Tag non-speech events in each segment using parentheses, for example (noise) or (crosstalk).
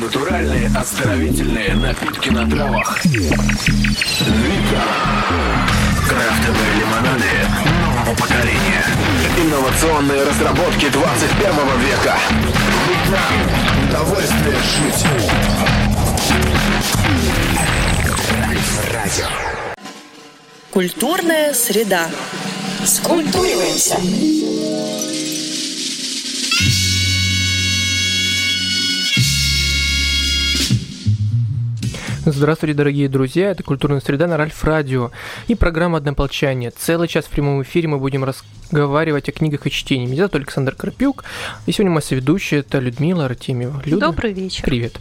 Натуральные оздоровительные напитки на травах. Вита. Крафтовые лимонады нового поколения. Инновационные разработки 21 века. Вита. Удовольствие жить. Радио. Культурная среда. Скультуриваемся. Здравствуйте, дорогие друзья, это «Культурная среда» на Ральф Радио и программа «Однополчание». Целый час в прямом эфире мы будем разговаривать о книгах и чтении. Меня зовут Александр Карпюк, и сегодня моя соведущая – это Людмила Артемьева. Люда, Добрый вечер. Привет.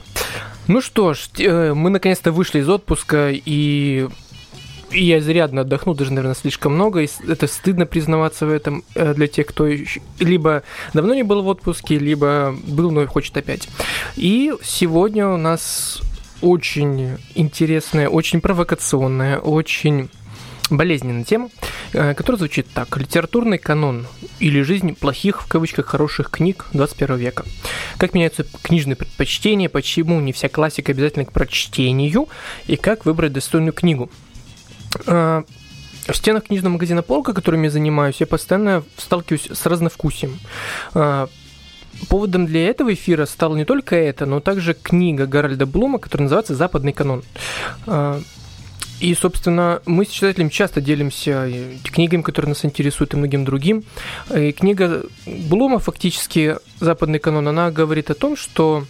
Ну что ж, э, мы наконец-то вышли из отпуска, и и я изрядно отдохнул, даже, наверное, слишком много. И это стыдно признаваться в этом э, для тех, кто еще либо давно не был в отпуске, либо был, но хочет опять. И сегодня у нас очень интересная, очень провокационная, очень болезненная тема, э, которая звучит так. Литературный канон или жизнь плохих, в кавычках, хороших книг 21 века. Как меняются книжные предпочтения, почему не вся классика обязательно к прочтению, и как выбрать достойную книгу. Э, В стенах книжного магазина «Полка», которым я занимаюсь, я постоянно сталкиваюсь с разновкусием. Поводом для этого эфира стало не только это, но также книга Гарольда Блума, которая называется «Западный канон». Э, И, собственно, мы с читателем часто делимся книгами, которые нас интересуют, и многим другим. И книга Блума, фактически «Западный канон», она говорит о том, что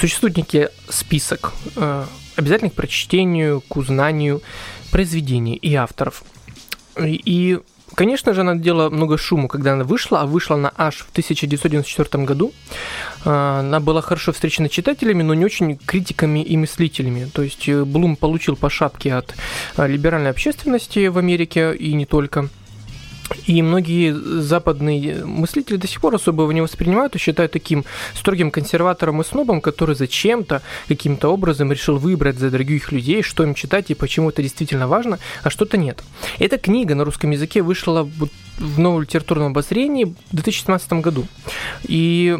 существует некий список э, обязательных к прочтению, к узнанию произведений и авторов. И, конечно же, она делала много шума, когда она вышла, а вышла она аж в 1994 году. А, Она была хорошо встречена читателями, но не очень критиками и мыслителями. То есть э, Блум получил по шапке от а, либеральной общественности в Америке и не только. И многие западные мыслители до сих пор особо его не воспринимают и считают таким строгим консерватором и снобом, который зачем-то, каким-то образом решил выбрать за других людей, что им читать и почему это действительно важно, а что-то нет. Эта книга на русском языке вышла в новом литературном обозрении в 2017 году. И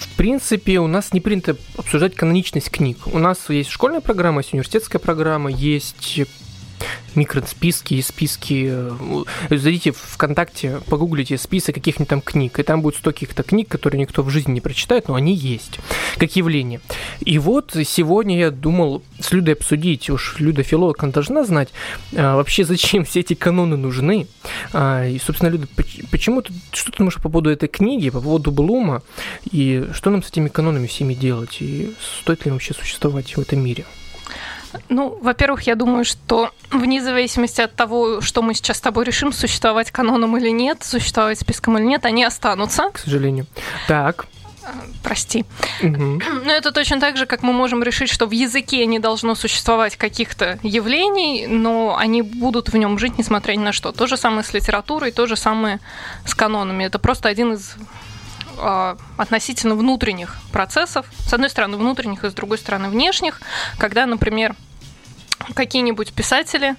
в принципе, у нас не принято обсуждать каноничность книг. У нас есть школьная программа, есть университетская программа, есть микросписки и списки. э, Зайдите в ВКонтакте, погуглите список каких-нибудь там книг, и там будет 100 каких-то книг, которые никто в жизни не прочитает, но они есть, как явление. И вот сегодня я думал с Людой обсудить, уж Люда филолог, она должна знать, а, вообще (laughs) зачем все эти каноны нужны. А, И, собственно, Люда, поч- почему ты, что ты думаешь по поводу этой книги, по поводу Блума, и что нам с этими канонами всеми делать, и стоит ли им вообще существовать в этом мире? Ну, во-первых, я думаю, что вне зависимости от того, что мы сейчас с тобой решим, существовать каноном или нет, существовать списком или нет, они останутся. К сожалению. Так. Прости. мгм. (clears throat) Но это точно так же, как мы можем решить, что в языке не должно существовать каких-то явлений, но они будут в нем жить, несмотря ни на что. То же самое с литературой, то же самое с канонами. Это просто один из а, относительно внутренних процессов. С одной стороны внутренних, и с другой стороны внешних. Когда, например, какие-нибудь писатели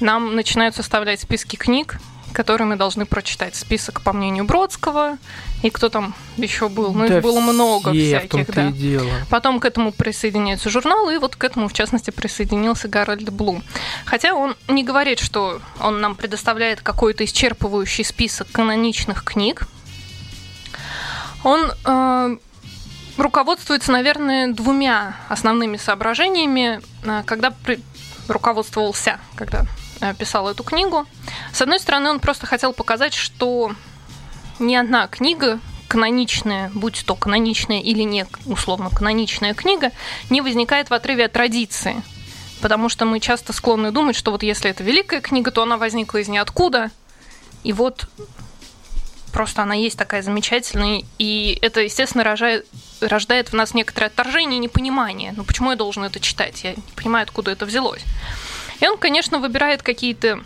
нам начинают составлять списки книг, которые мы должны прочитать. Список, по мнению Бродского, и кто там еще был. Ну, Да их было много всяких, да. и дело. Потом к этому присоединяются журналы, и вот к этому, в частности, присоединился Гарольд Блум. Хотя он не говорит, что он нам предоставляет какой-то исчерпывающий список каноничных книг. Он э, руководствуется, наверное, двумя основными соображениями, э, когда при- руководствовался, когда э, писал эту книгу. С одной стороны, он просто хотел показать, что ни одна книга каноничная, будь то каноничная или не условно каноничная книга, не возникает в отрыве от традиции. Потому что мы часто склонны думать, что вот если это великая книга, то она возникла из ниоткуда. И вот просто она есть такая замечательная. И это, естественно, рожает, рождает в нас некоторое отторжение и непонимание. Ну почему я должен это читать? Я не понимаю, откуда это взялось. И он, конечно, выбирает какие-то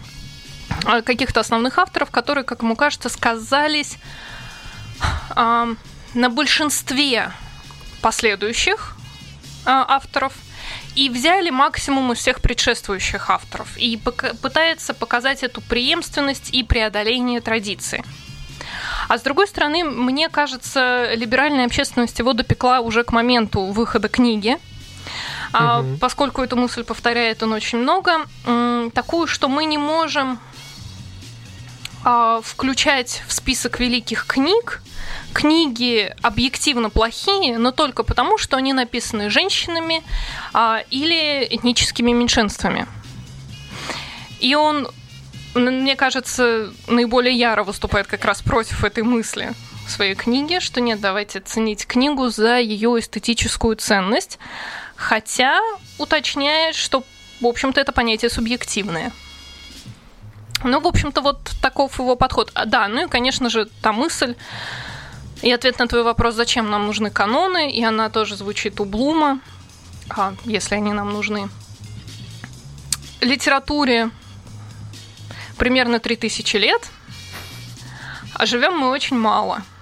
э, каких-то основных авторов, которые, как ему кажется, сказались а, на большинстве последующих а, авторов и взяли максимум из всех предшествующих авторов и пытается показать эту преемственность и преодоление традиции. А с другой стороны, мне кажется, либеральная общественность его допекла уже к моменту выхода книги. А, угу. Поскольку эту мысль повторяет он очень много, такую, что мы не можем а, включать в список великих книг книги объективно плохие, но только потому, что они написаны женщинами а, или этническими меньшинствами. И он, мне кажется, наиболее яро выступает как раз против этой мысли в своей книге, что нет, давайте ценить книгу за ее эстетическую ценность, хотя уточняет, что, в общем-то, это понятие субъективное. Ну, в общем-то, вот таков его подход. А, да, ну и, конечно же, та мысль, и ответ на твой вопрос, зачем нам нужны каноны, и она тоже звучит у Блума, а, если они нам нужны. Литературе примерно 3000 лет, а живем мы очень мало –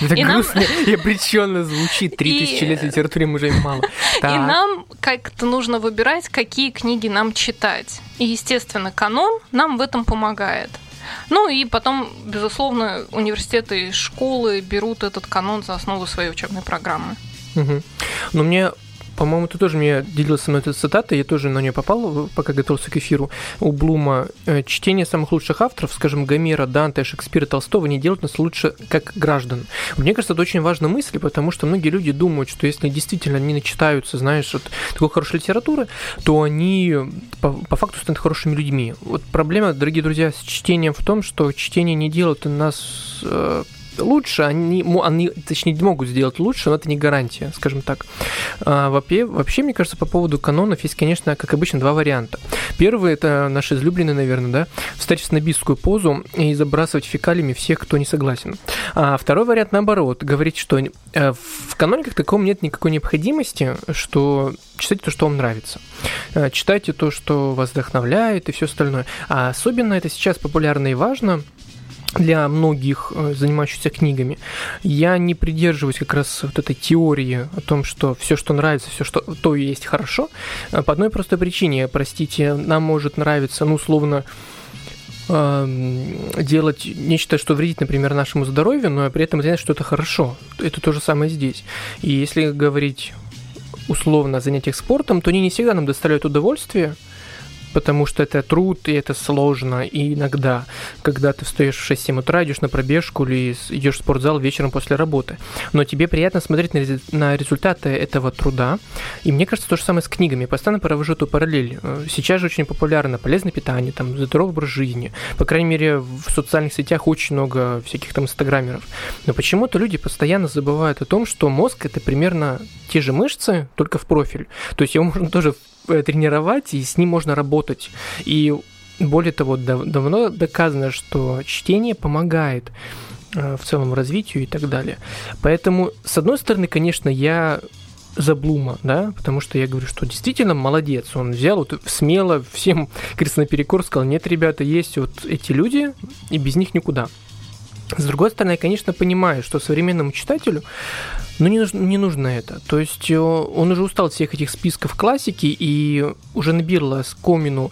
это и грустно нам... и обреченно звучит. Три тысячи лет литературе мы уже мало. (laughs) Так. И нам как-то нужно выбирать, какие книги нам читать. И, естественно, канон нам в этом помогает. Ну и потом, безусловно, университеты и школы берут этот канон за основу своей учебной программы. Угу. Но мне по-моему, ты тоже мне делился со мной этой цитатой, я тоже на нее попал, пока готовился к эфиру. У Блума э, чтение самых лучших авторов, скажем, Гомера, Данте, Шекспира, Толстого, не делают нас лучше как граждан. Мне кажется, это очень важная мысль, потому что многие люди думают, что если действительно они начитаются, знаешь, вот такой хорошей литературы, то они по, по факту станут хорошими людьми. Вот проблема, дорогие друзья, с чтением в том, что чтение не делает нас э, лучше, они, они, точнее, не могут сделать лучше, но это не гарантия, скажем так. А, вообще, вообще, мне кажется, по поводу канонов есть, конечно, как обычно, два варианта. Первый, это наши излюбленные, наверное, да, встать в снобистскую позу и забрасывать фекалиями всех, кто не согласен. А второй вариант, наоборот, говорить, что э, в каноне как таковом нет никакой необходимости, что читайте то, что вам нравится. Э, читайте то, что вас вдохновляет и все остальное. А особенно это сейчас популярно и важно – для многих э, занимающихся книгами. Я не придерживаюсь как раз вот этой теории о том, что все, что нравится, все, что то есть хорошо, э, по одной простой причине. Простите, нам может нравиться, ну, условно, эм, делать нечто, что вредит, например, нашему здоровью, но при этом знать, что это хорошо. Это то же самое здесь. И если говорить условно о занятиях спортом, то они не всегда нам доставляют удовольствие, потому что это труд, и это сложно. И иногда, когда ты встаешь в 6-7 утра, идешь на пробежку или идешь в спортзал вечером после работы. Но тебе приятно смотреть на, результаты этого труда. И мне кажется, то же самое с книгами. Я постоянно провожу эту параллель. Э, сейчас же очень популярно полезное питание, там, здоровый образ жизни. По крайней мере, в социальных сетях очень много всяких там инстаграмеров. Но почему-то люди постоянно забывают о том, что мозг это примерно те же мышцы, только в профиль. То есть его можно тоже тренировать, и с ним можно работать. И более того, дав- давно доказано, что чтение помогает э, в целом развитию и так далее. Поэтому, с одной стороны, конечно, я за Блума, да, потому что я говорю, что действительно молодец, он взял вот смело всем (laughs) крест наперекор, сказал, нет, ребята, есть вот эти люди, и без них никуда. С другой стороны, я, конечно, понимаю, что современному читателю ну, не, нужно, не нужно это. То есть э, он уже устал от всех этих списков классики и уже набирал скомину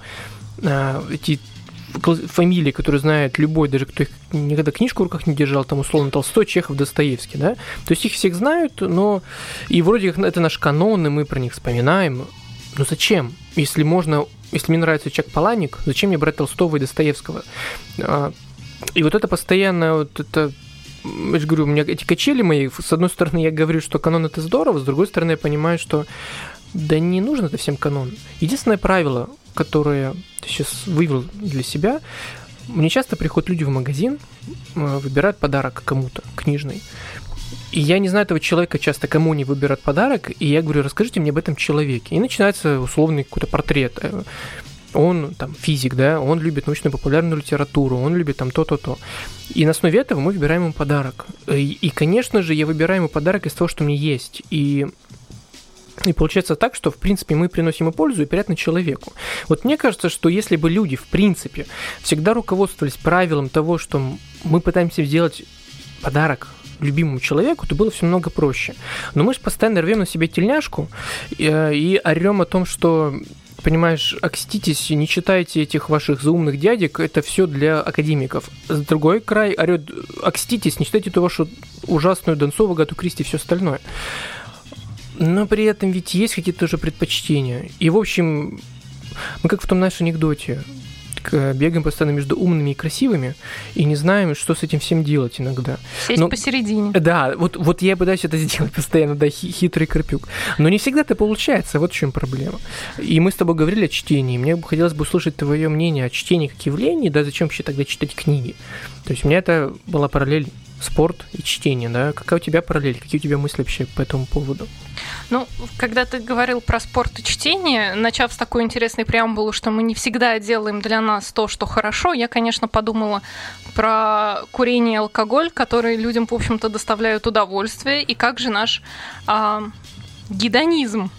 э, эти фамилии, которые знает любой, даже кто их никогда книжку в руках не держал, там условно Толстой, Чехов, Достоевский, да? То есть их всех знают, но и вроде как это наш канон, и мы про них вспоминаем. Но зачем? Если можно, если мне нравится Чак Паланик, зачем мне брать Толстого и Достоевского? А, и вот это постоянно вот это я же говорю, у меня эти качели мои, с одной стороны, я говорю, что канон это здорово, с другой стороны, я понимаю, что да не нужно это всем канон. Единственное правило, которое я сейчас вывел для себя, мне часто приходят люди в магазин, э, выбирают подарок кому-то, книжный. И я не знаю этого человека часто, кому они выбирают подарок, и я говорю, расскажите мне об этом человеке. И начинается условный какой-то портрет э, он там физик, да, он любит научно-популярную литературу, он любит там то-то-то. И на основе этого мы выбираем ему подарок. И, и, конечно же, я выбираю ему подарок из того, что меня есть. И и получается так, что, в принципе, мы приносим и пользу, и приятно человеку. Вот мне кажется, что если бы люди, в принципе, всегда руководствовались правилом того, что мы пытаемся сделать подарок любимому человеку, то было все много проще. Но мы же постоянно рвем на себе тельняшку и, э, и орем о том, что понимаешь, окститесь, не читайте этих ваших заумных дядек, это все для академиков. С другой край орет, окститесь, не читайте эту вашу ужасную Донцову, Гату Кристи и все остальное. Но при этом ведь есть какие-то тоже предпочтения. И, в общем, мы как в том нашем анекдоте бегаем постоянно между умными и красивыми и не знаем, что с этим всем делать иногда. Сесть Но, посередине. Да, вот, вот я пытаюсь это сделать постоянно, да, хитрый крапюк. Но не всегда это получается, вот в чем проблема. И мы с тобой говорили о чтении. Мне бы хотелось бы услышать твое мнение о чтении как явлении, да, зачем вообще тогда читать книги. То есть у меня это была параллель спорт и чтение, да? Какая у тебя параллель? Какие у тебя мысли вообще по этому поводу? Ну, когда ты говорил про спорт и чтение, начав с такой интересной преамбулы, что мы не всегда делаем для нас то, что хорошо, я, конечно, подумала про курение и алкоголь, которые людям, в общем-то, доставляют удовольствие, и как же наш а, гедонизм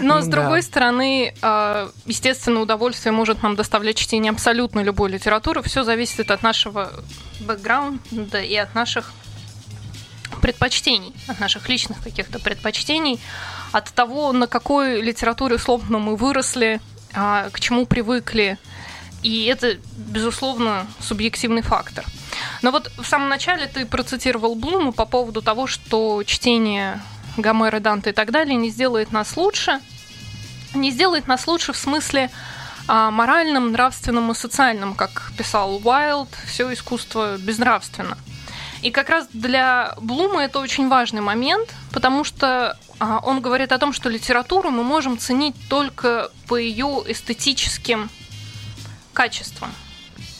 но, с другой стороны, а, естественно, удовольствие может нам доставлять чтение абсолютно любой литературы. Все зависит от нашего бэкграунда и от наших предпочтений, от наших личных каких-то предпочтений, от того, на какой литературе условно мы выросли, а, к чему привыкли. И это, безусловно, субъективный фактор. Но вот в самом начале ты процитировал Блума по поводу того, что чтение Гомера, Данте и так далее не сделает нас лучше. Не сделает нас лучше в смысле а, моральном, нравственном и социальном, как писал Уайлд, все искусство безнравственно. И как раз для Блума это очень важный момент, потому что а, он говорит о том, что литературу мы можем ценить только по ее эстетическим качествам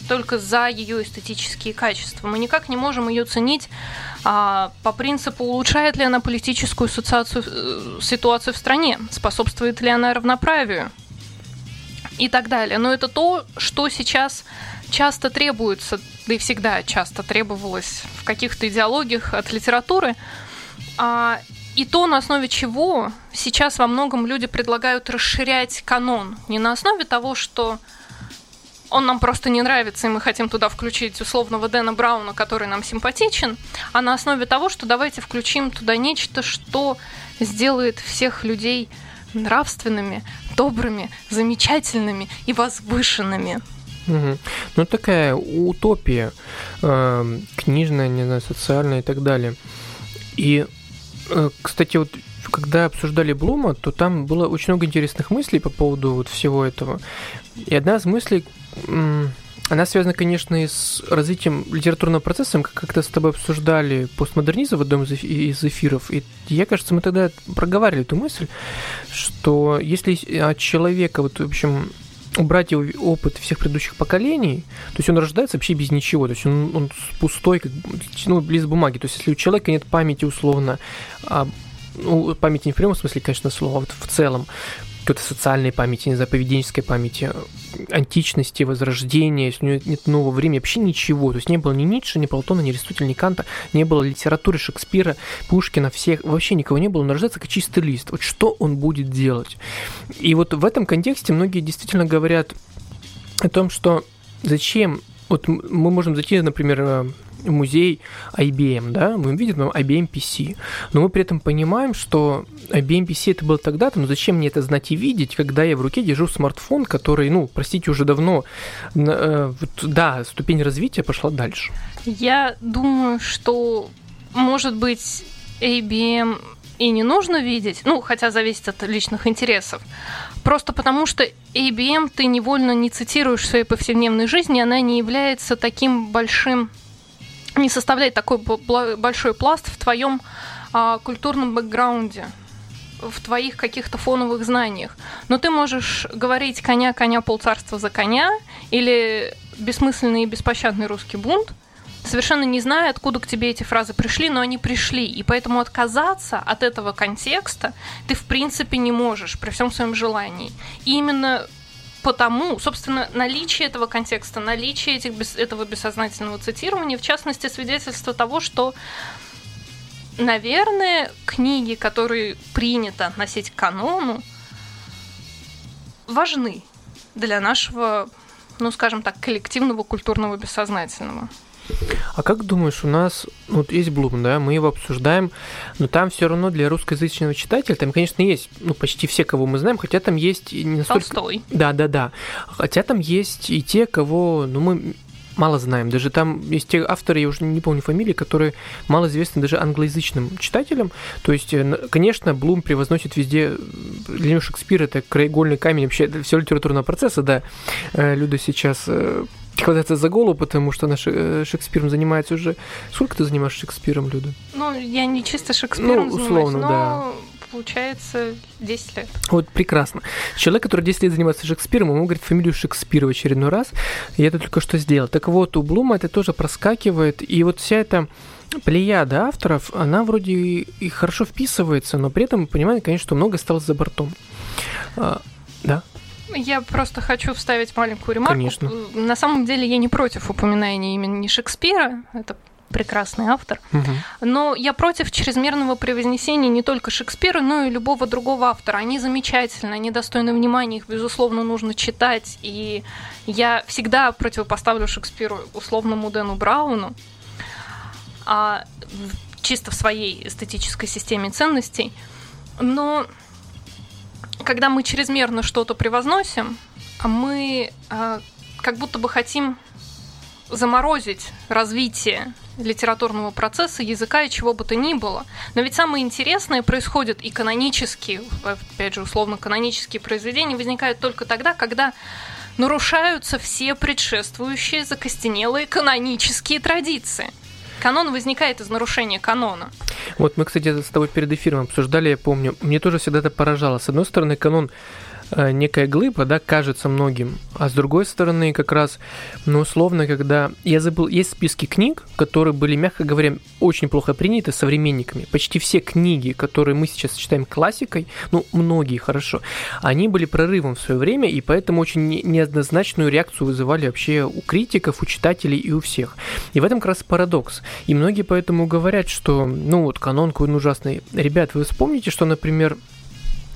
только за ее эстетические качества. Мы никак не можем ее ценить а, по принципу, улучшает ли она политическую ассоциацию, э, ситуацию в стране, способствует ли она равноправию и так далее. Но это то, что сейчас часто требуется, да и всегда часто требовалось в каких-то идеологиях от литературы. А, и то, на основе чего сейчас во многом люди предлагают расширять канон. Не на основе того, что он нам просто не нравится, и мы хотим туда включить условного Дэна Брауна, который нам симпатичен, а на основе того, что давайте включим туда нечто, что сделает всех людей нравственными, добрыми, замечательными и возвышенными. Угу. Ну, такая утопия э, книжная, не знаю, социальная и так далее. И, э, кстати, вот когда обсуждали Блума, то там было очень много интересных мыслей по поводу вот всего этого. И одна из мыслей, она связана, конечно, и с развитием литературного процесса, как как-то с тобой обсуждали постмодернизм в одном из эфиров, и я, кажется, мы тогда проговаривали эту мысль, что если от человека, вот, в общем, убрать опыт всех предыдущих поколений, то есть он рождается вообще без ничего, то есть он, он пустой, как, ну, лист бумаги. То есть если у человека нет памяти условно, а, ну, памяти не в прямом смысле, конечно, слова, а вот в целом, какой-то социальной памяти, не знаю, поведенческой памяти, античности, возрождения, если у него нет нового времени, вообще ничего. То есть не было ни Ницше, ни Платона, ни Аристотеля, ни Канта, не было литературы Шекспира, Пушкина, всех, вообще никого не было. Он рождается как чистый лист. Вот что он будет делать? И вот в этом контексте многие действительно говорят о том, что зачем вот мы можем зайти, например, э, музей IBM, да, мы видим там IBM PC, но мы при этом понимаем, что IBM PC это было тогда-то, но зачем мне это знать и видеть, когда я в руке держу смартфон, который, ну, простите, уже давно, э, вот, да, ступень развития пошла дальше. Я думаю, что, может быть, IBM и не нужно видеть, ну, хотя зависит от личных интересов, просто потому что IBM ты невольно не цитируешь в своей повседневной жизни, она не является таким большим не составляет такой большой пласт в твоем а, культурном бэкграунде, в твоих каких-то фоновых знаниях. Но ты можешь говорить коня, коня, полцарства за коня, или бессмысленный и беспощадный русский бунт, совершенно не зная, откуда к тебе эти фразы пришли, но они пришли. И поэтому отказаться от этого контекста ты в принципе не можешь при всем своем желании. И именно потому, собственно, наличие этого контекста, наличие этих, этого бессознательного цитирования, в частности, свидетельство того, что, наверное, книги, которые принято относить к канону, важны для нашего, ну, скажем так, коллективного культурного бессознательного. А как думаешь, у нас, ну, вот есть Блум, да, мы его обсуждаем, но там все равно для русскоязычного читателя, там, конечно, есть, ну, почти все, кого мы знаем, хотя там есть не настолько... Толстой. Да, да, да. Хотя там есть и те, кого, ну, мы мало знаем. Даже там есть те авторы, я уже не помню фамилии, которые мало известны даже англоязычным читателям. То есть, э, конечно, Блум превозносит везде... Для него Шекспир — это краеугольный камень вообще всего литературного процесса, да. Э, Люда сейчас э, хватается за голову, потому что она Шекспиром занимается уже... Сколько ты занимаешься Шекспиром, Люда? Ну, я не чисто Шекспиром ну, условно, занимаюсь, да получается 10 лет. Вот прекрасно. Человек, который 10 лет занимается Шекспиром, ему говорит фамилию Шекспира в очередной раз. И это только что сделал. Так вот, у Блума это тоже проскакивает. И вот вся эта плеяда авторов, она вроде и хорошо вписывается, но при этом, понимаете, конечно, что много осталось за бортом. А, да? Я просто хочу вставить маленькую ремарку. Конечно. На самом деле я не против упоминания имени Шекспира. Это прекрасный автор. Угу. Но я против чрезмерного превознесения не только Шекспира, но и любого другого автора. Они замечательны, они достойны внимания, их, безусловно, нужно читать. И я всегда противопоставлю Шекспиру условному Дэну Брауну, а чисто в своей эстетической системе ценностей. Но когда мы чрезмерно что-то превозносим, мы а, как будто бы хотим заморозить развитие литературного процесса, языка и чего бы то ни было. Но ведь самое интересное происходит и канонические, опять же, условно канонические произведения возникают только тогда, когда нарушаются все предшествующие закостенелые канонические традиции. Канон возникает из нарушения канона. Вот мы, кстати, с тобой перед эфиром обсуждали, я помню, мне тоже всегда это поражало. С одной стороны, канон некая глыба, да, кажется многим. А с другой стороны, как раз, ну, условно, когда... Я забыл, есть списки книг, которые были, мягко говоря, очень плохо приняты современниками. Почти все книги, которые мы сейчас считаем классикой, ну, многие, хорошо, они были прорывом в свое время, и поэтому очень неоднозначную реакцию вызывали вообще у критиков, у читателей и у всех. И в этом как раз парадокс. И многие поэтому говорят, что, ну, вот канон какой ужасный. Ребят, вы вспомните, что, например,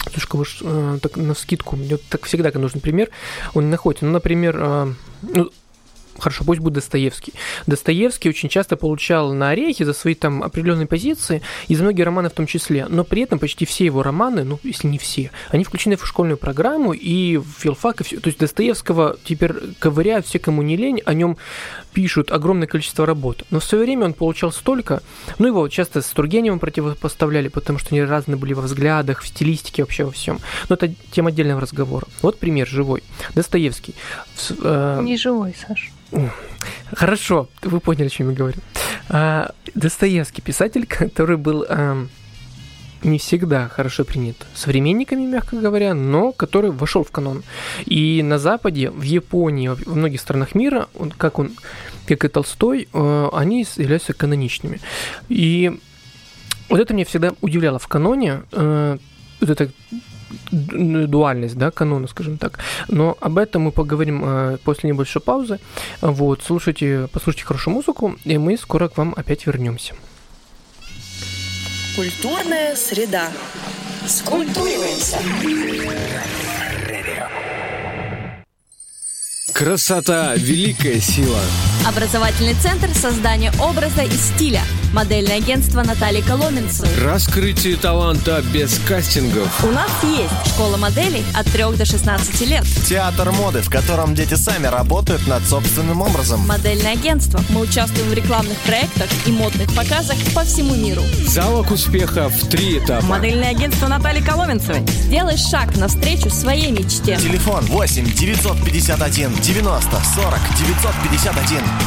слишком уж э, так на скидку, мне так всегда нужен пример, он не находится. Ну, например, э, ну, хорошо, пусть будет Достоевский. Достоевский очень часто получал на орехи за свои там определенные позиции, и за многие романы в том числе, но при этом почти все его романы, ну, если не все, они включены в школьную программу и в филфак, и все. То есть Достоевского теперь ковыряют все, кому не лень, о нем пишут огромное количество работ. Но в свое время он получал столько, ну, его часто с Тургеневым противопоставляли, потому что они разные были во взглядах, в стилистике, вообще во всем. Но это тема отдельного разговора. Вот пример живой. Достоевский. Э... Не живой, Саш. Хорошо, вы поняли, о чем я говорю. А, Достоевский писатель, который был а, не всегда хорошо принят современниками, мягко говоря, но который вошел в канон. И на Западе, в Японии, в многих странах мира, он, как он, как и Толстой, а, они являются каноничными. И вот это меня всегда удивляло в каноне, а, вот это дуальность, да, канона, скажем так. Но об этом мы поговорим э, после небольшой паузы. Вот, слушайте, послушайте хорошую музыку, и мы скоро к вам опять вернемся. Культурная среда. Скультуриваемся. Красота – великая сила. Образовательный центр создания образа и стиля. Модельное агентство Натальи Коломенцевой. Раскрытие таланта без кастингов. У нас есть школа моделей от 3 до 16 лет. Театр моды, в котором дети сами работают над собственным образом. Модельное агентство. Мы участвуем в рекламных проектах и модных показах по всему миру. Залог успеха в три этапа. Модельное агентство Натальи Коломенцевой. Сделай шаг навстречу своей мечте. Телефон 8 951 90 40 951.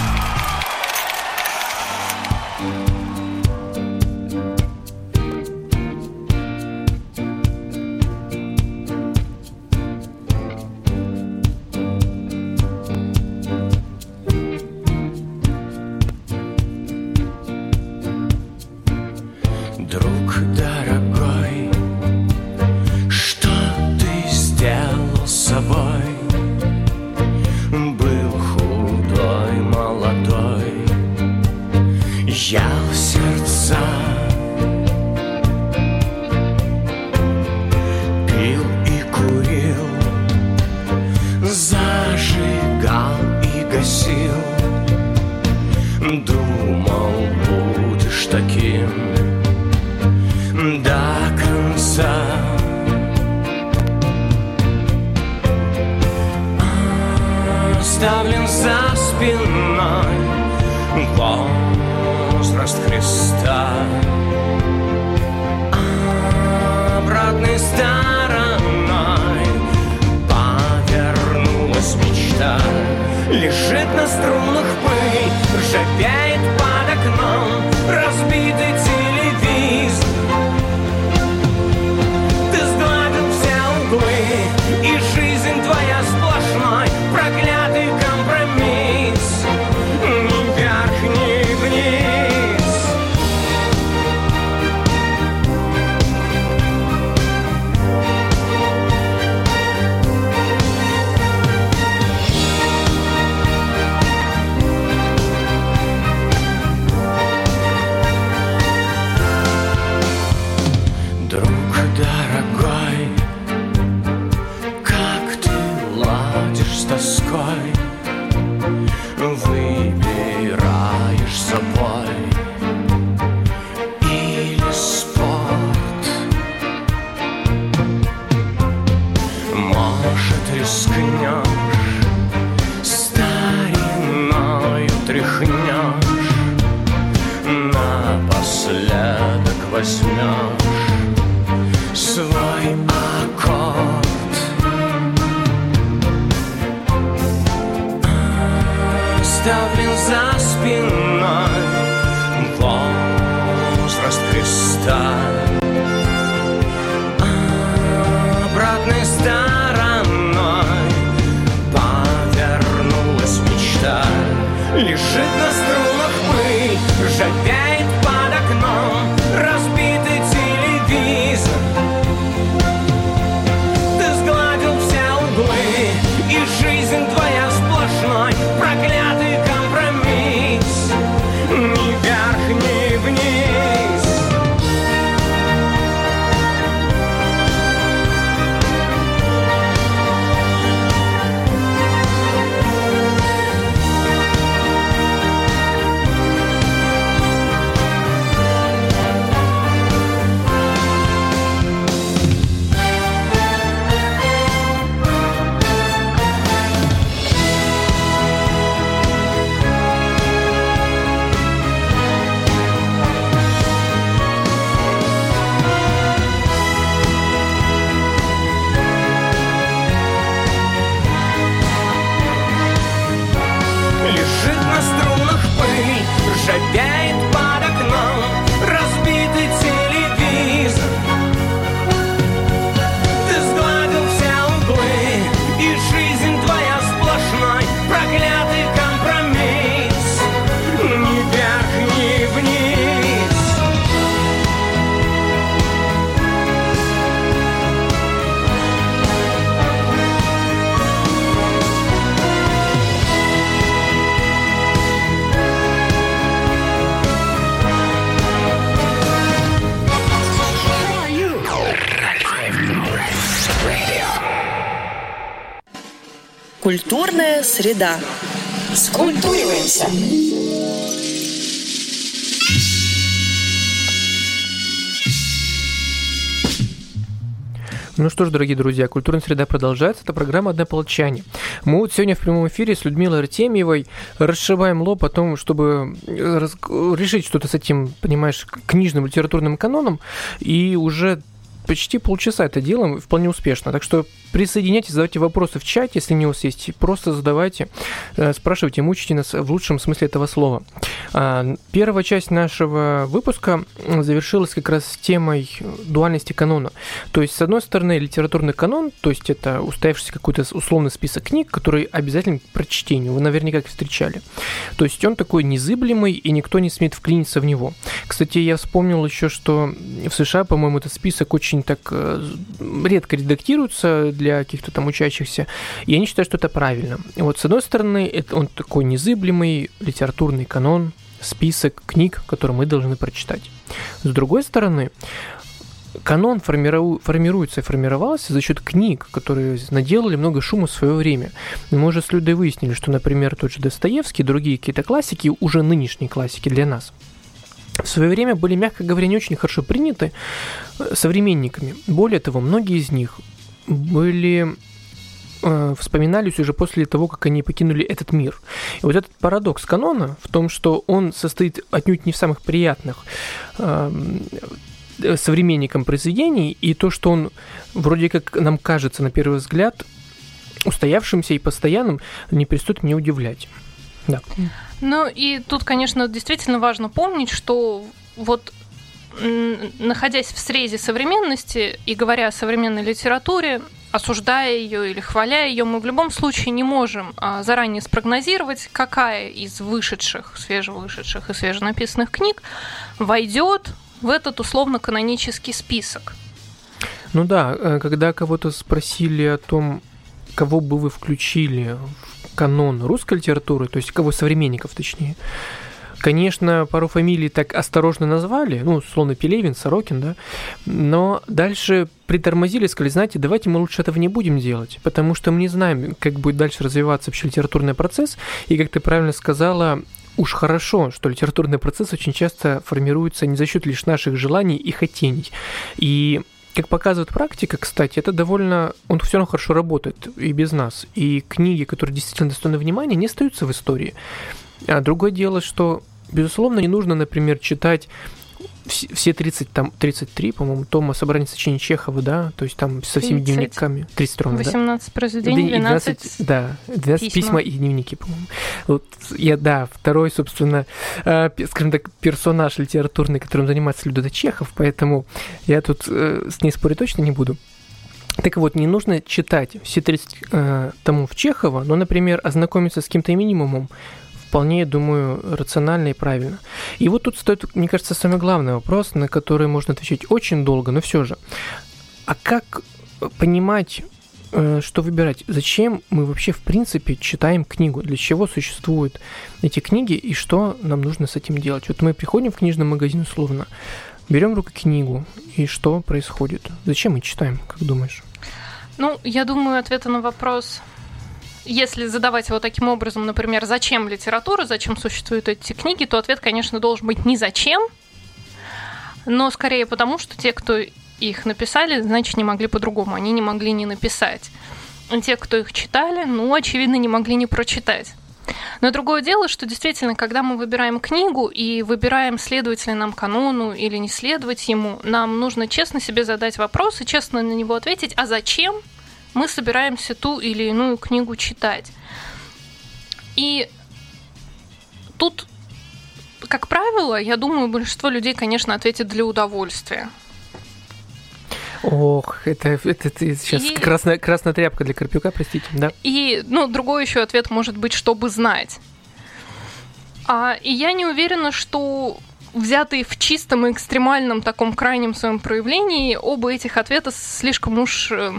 Среда. Скультуриваемся. Ну что ж, дорогие друзья, культурная среда продолжается. Это программа «Однополчане». Мы вот сегодня в прямом эфире с Людмилой Артемьевой расшиваем лоб о том, чтобы раз- решить что-то с этим, понимаешь, книжным литературным каноном. И уже почти полчаса это делаем вполне успешно. Так что присоединяйтесь, задавайте вопросы в чате, если не у вас есть. Просто задавайте, э, спрашивайте, мучите нас в лучшем смысле этого слова. А, Первая часть нашего выпуска завершилась как раз темой дуальности канона. То есть, с одной стороны, литературный канон, то есть это устоявшийся какой-то условный список книг, который обязателен к прочтению. Вы наверняка их встречали. То есть он такой незыблемый, и никто не смеет вклиниться в него. Кстати, я вспомнил еще, что в США, по-моему, этот список очень так э, редко редактируется для каких-то там учащихся, и они считают, что это правильно. Вот, с одной стороны, это он такой незыблемый литературный канон, список книг, которые мы должны прочитать. С другой стороны, канон формиру- формируется и формировался за счет книг, которые наделали много шума в свое время. Мы уже с Людой выяснили, что, например, тот же Достоевский другие какие-то классики, уже нынешние классики для нас, в свое время были, мягко говоря, не очень хорошо приняты э, современниками. Более того, многие из них были э, вспоминались уже после того, как они покинули этот мир. И вот этот парадокс канона в том, что он состоит отнюдь не в самых приятных э, современникам произведений, и то, что он вроде как нам кажется на первый взгляд устоявшимся и постоянным, не перестает меня удивлять. Да. Ну и тут, конечно, действительно важно помнить, что вот находясь в срезе современности и говоря о современной литературе, осуждая ее или хваля ее, мы в любом случае не можем а, заранее спрогнозировать, какая из вышедших, свежевышедших и свеженаписанных книг войдет в этот условно-канонический список. Ну да, э, когда кого-то спросили о том, кого бы вы включили в канон русской литературы, то есть кого современников точнее, Конечно, пару фамилий так осторожно назвали, ну, условно, Пелевин, Сорокин, да, но дальше притормозили, сказали, знаете, давайте мы лучше этого не будем делать, потому что мы не знаем, как будет дальше развиваться вообще литературный процесс, и, как ты правильно сказала, уж хорошо, что литературный процесс очень часто формируется не за счет лишь наших желаний и хотений. И как показывает практика, кстати, это довольно... Он все равно хорошо работает и без нас. И книги, которые действительно достойны внимания, не остаются в истории. А другое дело, что Безусловно, не нужно, например, читать все 30, там, 33, по-моему, тома собрания сочинений Чехова, да, то есть там со всеми 30. дневниками. 30 ровно, 18 да? произведений, 12, 12 Да, 12 письма. письма и дневники, по-моему. Вот я, да, второй, собственно, э, скажем так, персонаж литературный, которым занимается Людота Чехов, поэтому я тут э, с ней спорить точно не буду. Так вот, не нужно читать все 30 э, томов Чехова, но, например, ознакомиться с каким-то минимумом, вполне, думаю, рационально и правильно. И вот тут стоит, мне кажется, самый главный вопрос, на который можно отвечать очень долго, но все же. А как понимать, э, что выбирать? Зачем мы вообще, в принципе, читаем книгу? Для чего существуют эти книги и что нам нужно с этим делать? Вот мы приходим в книжный магазин, условно, берем руку книгу, и что происходит? Зачем мы читаем, как думаешь? Ну, я думаю, ответа на вопрос если задавать его таким образом, например, зачем литература, зачем существуют эти книги, то ответ, конечно, должен быть не зачем, но скорее потому, что те, кто их написали, значит, не могли по-другому. Они не могли не написать. А те, кто их читали, ну, очевидно, не могли не прочитать. Но другое дело, что действительно, когда мы выбираем книгу и выбираем, следовать ли нам канону или не следовать ему, нам нужно честно себе задать вопрос и честно на него ответить, а зачем мы собираемся ту или иную книгу читать. И тут, как правило, я думаю, большинство людей, конечно, ответит для удовольствия. Ох, это, это, это сейчас и... красная, красная тряпка для Карпюка, простите, да? И, ну, другой еще ответ может быть, чтобы знать. А, и я не уверена, что взятые в чистом и экстремальном таком крайнем своем проявлении, оба этих ответа слишком уж э,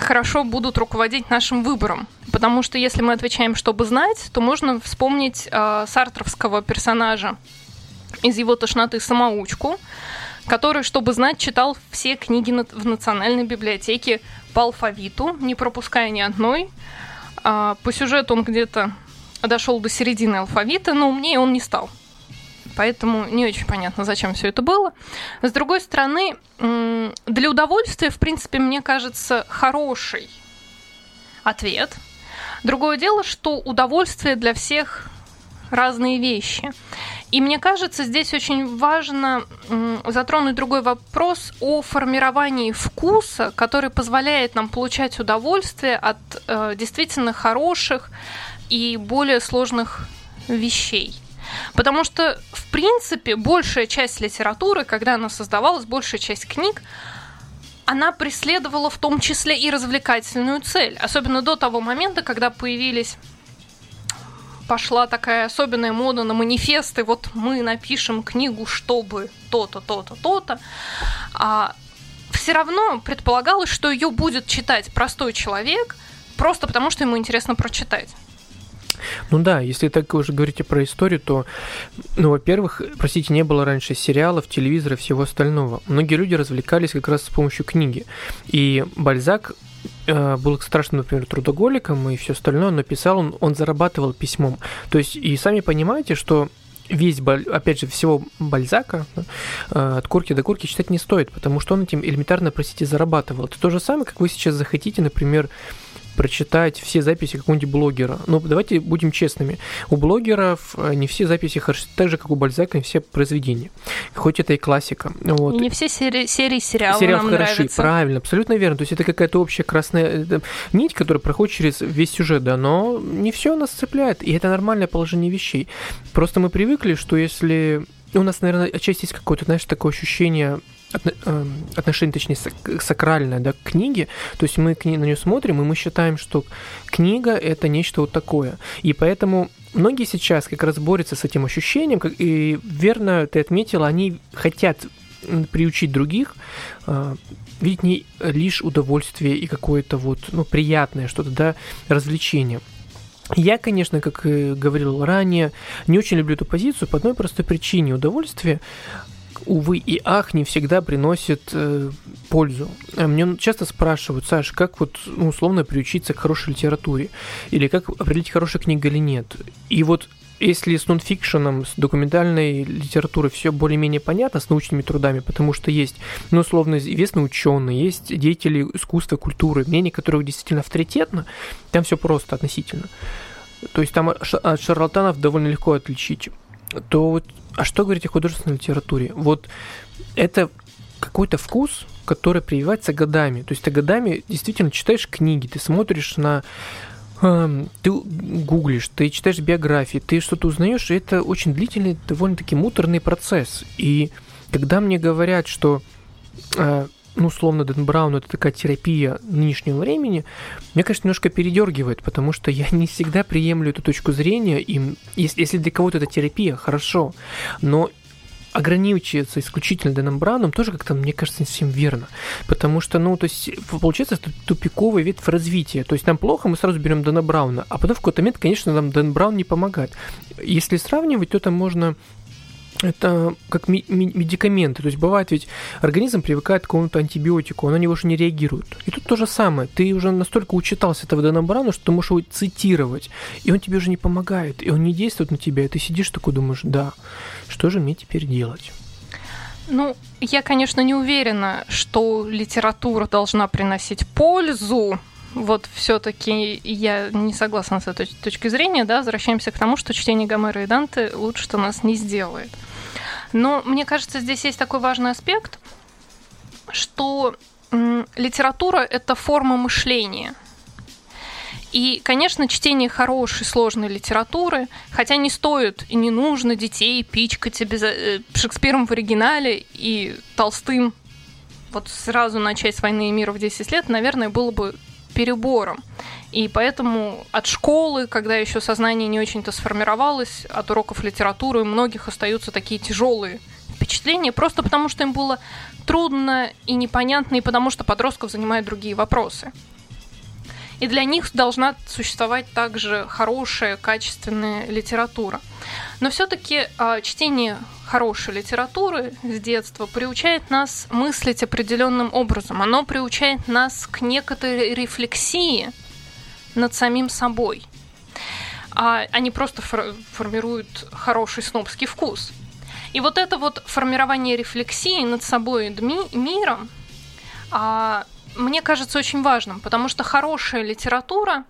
хорошо будут руководить нашим выбором. Потому что если мы отвечаем, чтобы знать, то можно вспомнить э, сартровского персонажа из его тошноты самоучку, который, чтобы знать, читал все книги в Национальной библиотеке по алфавиту, не пропуская ни одной. А, по сюжету он где-то дошел до середины алфавита, но умнее он не стал поэтому не очень понятно, зачем все это было. С другой стороны, для удовольствия, в принципе, мне кажется, хороший ответ. Другое дело, что удовольствие для всех разные вещи. И мне кажется, здесь очень важно затронуть другой вопрос о формировании вкуса, который позволяет нам получать удовольствие от э, действительно хороших и более сложных вещей. Потому что, в принципе, большая часть литературы, когда она создавалась, большая часть книг, она преследовала в том числе и развлекательную цель. Особенно до того момента, когда появились пошла такая особенная мода на манифесты. Вот мы напишем книгу, чтобы то-то, то-то, то-то. А все равно предполагалось, что ее будет читать простой человек, просто потому что ему интересно прочитать. Ну да, если так уже говорите про историю, то, ну, во-первых, простите, не было раньше сериалов, телевизора и всего остального. Многие люди развлекались как раз с помощью книги. И Бальзак э, был страшным, например, трудоголиком и все остальное, но писал он, он зарабатывал письмом. То есть, и сами понимаете, что весь, опять же, всего Бальзака э, от корки до корки читать не стоит, потому что он этим элементарно, простите, зарабатывал. Это то же самое, как вы сейчас захотите, например, прочитать все записи какого-нибудь блогера. Но давайте будем честными. У блогеров э, не все записи хороши, так же, как у Бальзака, не все произведения. Хоть это и классика. Вот. И не все серии, серии сериалов Сериал нам хороши, нравятся. правильно, абсолютно верно. То есть это какая-то общая красная э, нить, которая проходит через весь сюжет, да, но не все нас цепляет, и это нормальное положение вещей. Просто мы привыкли, что если у нас, наверное, отчасти есть какое-то, знаешь, такое ощущение отношение, точнее, сак- сакральное, да, к книге. То есть мы к ней, на нее смотрим, и мы считаем, что книга это нечто вот такое. И поэтому многие сейчас как раз борются с этим ощущением, как- и верно ты отметила, они хотят приучить других а, видеть в ней лишь удовольствие и какое-то вот, ну, приятное что-то, да, развлечение. Я, конечно, как и говорил ранее, не очень люблю эту позицию по одной простой причине. Удовольствие, увы и ах, не всегда приносит э, пользу. А Мне часто спрашивают, Саш, как вот ну, условно приучиться к хорошей литературе? Или как определить, хорошая книга или нет? И вот если с нонфикшеном, с документальной литературой все более-менее понятно, с научными трудами, потому что есть, ну, условно, известные ученые, есть деятели искусства, культуры, мнение которых действительно авторитетно, там все просто относительно. То есть там от шарлатанов довольно легко отличить. То вот, а что говорить о художественной литературе? Вот это какой-то вкус, который прививается годами. То есть ты годами действительно читаешь книги, ты смотришь на эм, ты гуглишь, ты читаешь биографии, ты что-то узнаешь, и это очень длительный, довольно-таки муторный процесс. И когда мне говорят, что э, ну, условно, Дэн Браун это такая терапия нынешнего времени, меня, конечно, немножко передергивает, потому что я не всегда приемлю эту точку зрения, и если, если для кого-то это терапия, хорошо, но ограничиваться исключительно Дэном Брауном тоже как-то, мне кажется, не совсем верно. Потому что, ну, то есть, получается, тупиковый ветвь развития. То есть, нам плохо, мы сразу берем Дэна Брауна, а потом в какой-то момент, конечно, нам Дэн Браун не помогает. Если сравнивать, то там можно это как медикаменты. То есть бывает ведь организм привыкает к какому-то антибиотику, он на него уже не реагирует. И тут то же самое. Ты уже настолько учитался этого Дэна Брауна, что ты можешь его цитировать, и он тебе уже не помогает, и он не действует на тебя, и ты сидишь такой думаешь, да, что же мне теперь делать? Ну, я, конечно, не уверена, что литература должна приносить пользу. Вот все-таки я не согласна с этой точки зрения, да, возвращаемся к тому, что чтение Гомера и Данте лучше, что нас не сделает. Но мне кажется, здесь есть такой важный аспект, что литература это форма мышления. И, конечно, чтение хорошей, сложной литературы, хотя не стоит и не нужно детей пичкать обяза- э, Шекспиром в оригинале и Толстым вот сразу начать с «Войны и мира» в 10 лет, наверное, было бы перебором. И поэтому от школы, когда еще сознание не очень-то сформировалось, от уроков литературы у многих остаются такие тяжелые впечатления, просто потому что им было трудно и непонятно, и потому что подростков занимают другие вопросы. И для них должна существовать также хорошая, качественная литература. Но все-таки чтение хорошей литературы с детства приучает нас мыслить определенным образом. Оно приучает нас к некоторой рефлексии над самим собой. А они просто фор- формируют хороший снобский вкус. И вот это вот формирование рефлексии над собой и дми- миром, а, мне кажется очень важным, потому что хорошая литература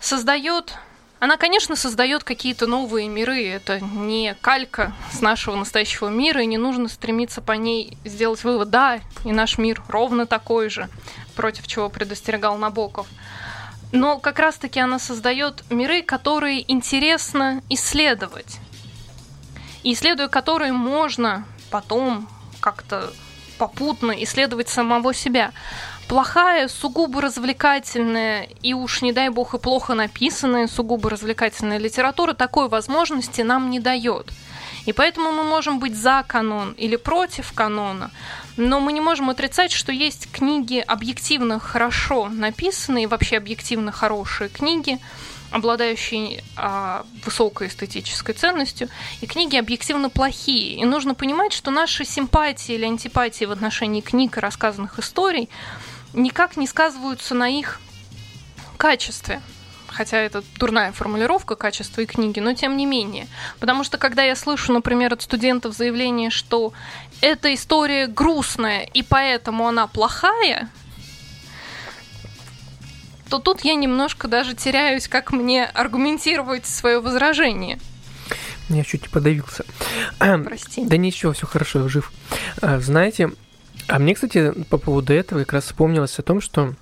создает она, конечно, создает какие-то новые миры. Это не калька с нашего настоящего мира, и не нужно стремиться по ней сделать вывод, да, и наш мир ровно такой же, против чего предостерегал Набоков. Но как раз-таки она создает миры, которые интересно исследовать. И исследуя которые можно потом как-то попутно исследовать самого себя плохая, сугубо развлекательная и уж не дай бог и плохо написанная сугубо развлекательная литература такой возможности нам не дает. И поэтому мы можем быть за канон или против канона, но мы не можем отрицать, что есть книги объективно хорошо написанные, вообще объективно хорошие книги, обладающие а, высокой эстетической ценностью, и книги объективно плохие. И нужно понимать, что наши симпатии или антипатии в отношении книг и рассказанных историй никак не сказываются на их качестве. хотя это дурная формулировка качества и книги, но тем не менее. Потому что когда я слышу, например, от студентов заявление, что эта история грустная и поэтому она плохая, то тут я немножко даже теряюсь, как мне аргументировать свое возражение. Я чуть подавился. Прости. Да ничего, все хорошо, я жив. А, Знаете, а мне, кстати, по поводу этого как раз вспомнилось о том, что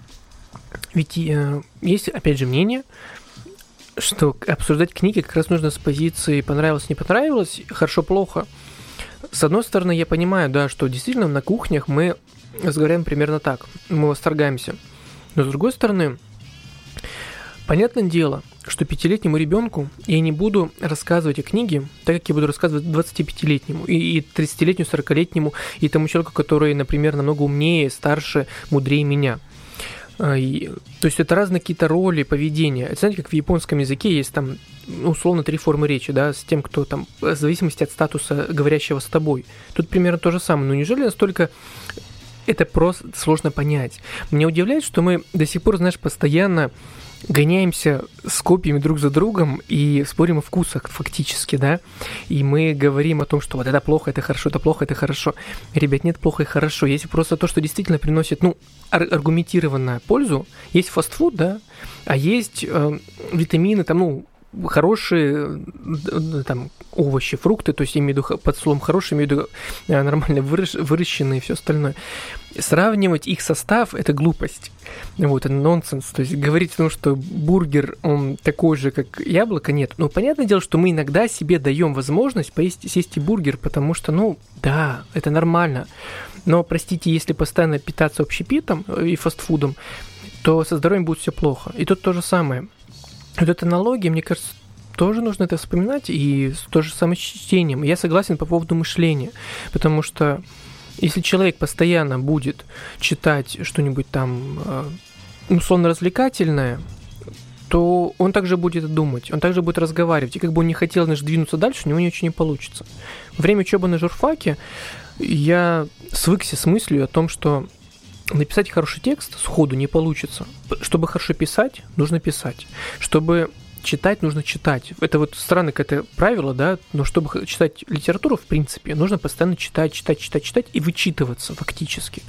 ведь э, есть, опять же, мнение, что обсуждать книги как раз нужно с позиции понравилось, не понравилось, хорошо-плохо. С одной стороны, я понимаю, да, что действительно на кухнях мы разговариваем примерно так, мы восторгаемся. Но с другой стороны, понятное дело, что пятилетнему ребенку я не буду рассказывать о книге, так как я буду рассказывать 25-летнему и, и 30-летнему, 40-летнему, и тому человеку, который, например, намного умнее, старше, мудрее меня. А, то есть это разные какие-то роли поведения. Это, знаете, как в японском языке есть там ну, условно три формы речи, да, с тем, кто там, в зависимости от статуса говорящего с тобой. Тут примерно то же самое. Но неужели настолько это просто сложно понять? Меня удивляет, что мы до сих пор, знаешь, постоянно гоняемся с копиями друг за другом и спорим о вкусах фактически, да, и мы говорим о том, что вот это плохо, это хорошо, это плохо, это хорошо. Ребят, нет плохо и хорошо. Есть просто то, что действительно приносит, ну, ар- аргументированную пользу. Есть фастфуд, да, а есть э, витамины, там, ну, хорошие д- там овощи, фрукты, то есть имею в виду под словом хорошие, имею в виду э, нормально выращ- выращенные и все остальное. Сравнивать их состав – это глупость. Вот, это нонсенс. То есть говорить о том, что бургер, он такой же, как яблоко, нет. Ну, понятное дело, что мы иногда себе даем возможность поесть, съесть и бургер, потому что, ну, да, это нормально. Но, простите, если постоянно питаться общепитом э, и фастфудом, то со здоровьем будет все плохо. И тут то же самое. Вот эта аналогия, мне кажется, тоже нужно это вспоминать, и с- то же самое чтением. Я согласен по поводу мышления, потому что если человек постоянно будет читать что-нибудь там э, условно развлекательное, то он также будет думать, он также будет разговаривать. И как бы он не хотел знаешь, двинуться дальше, у него ничего не получится. Время учебы на журфаке я свыкся с мыслью о том, что написать хороший текст сходу не получится. Чтобы хорошо писать, нужно писать. Чтобы читать, нужно читать. Это вот странное какое-то правило, да, но чтобы читать литературу, в принципе, нужно постоянно читать, читать, читать, читать и вычитываться фактически.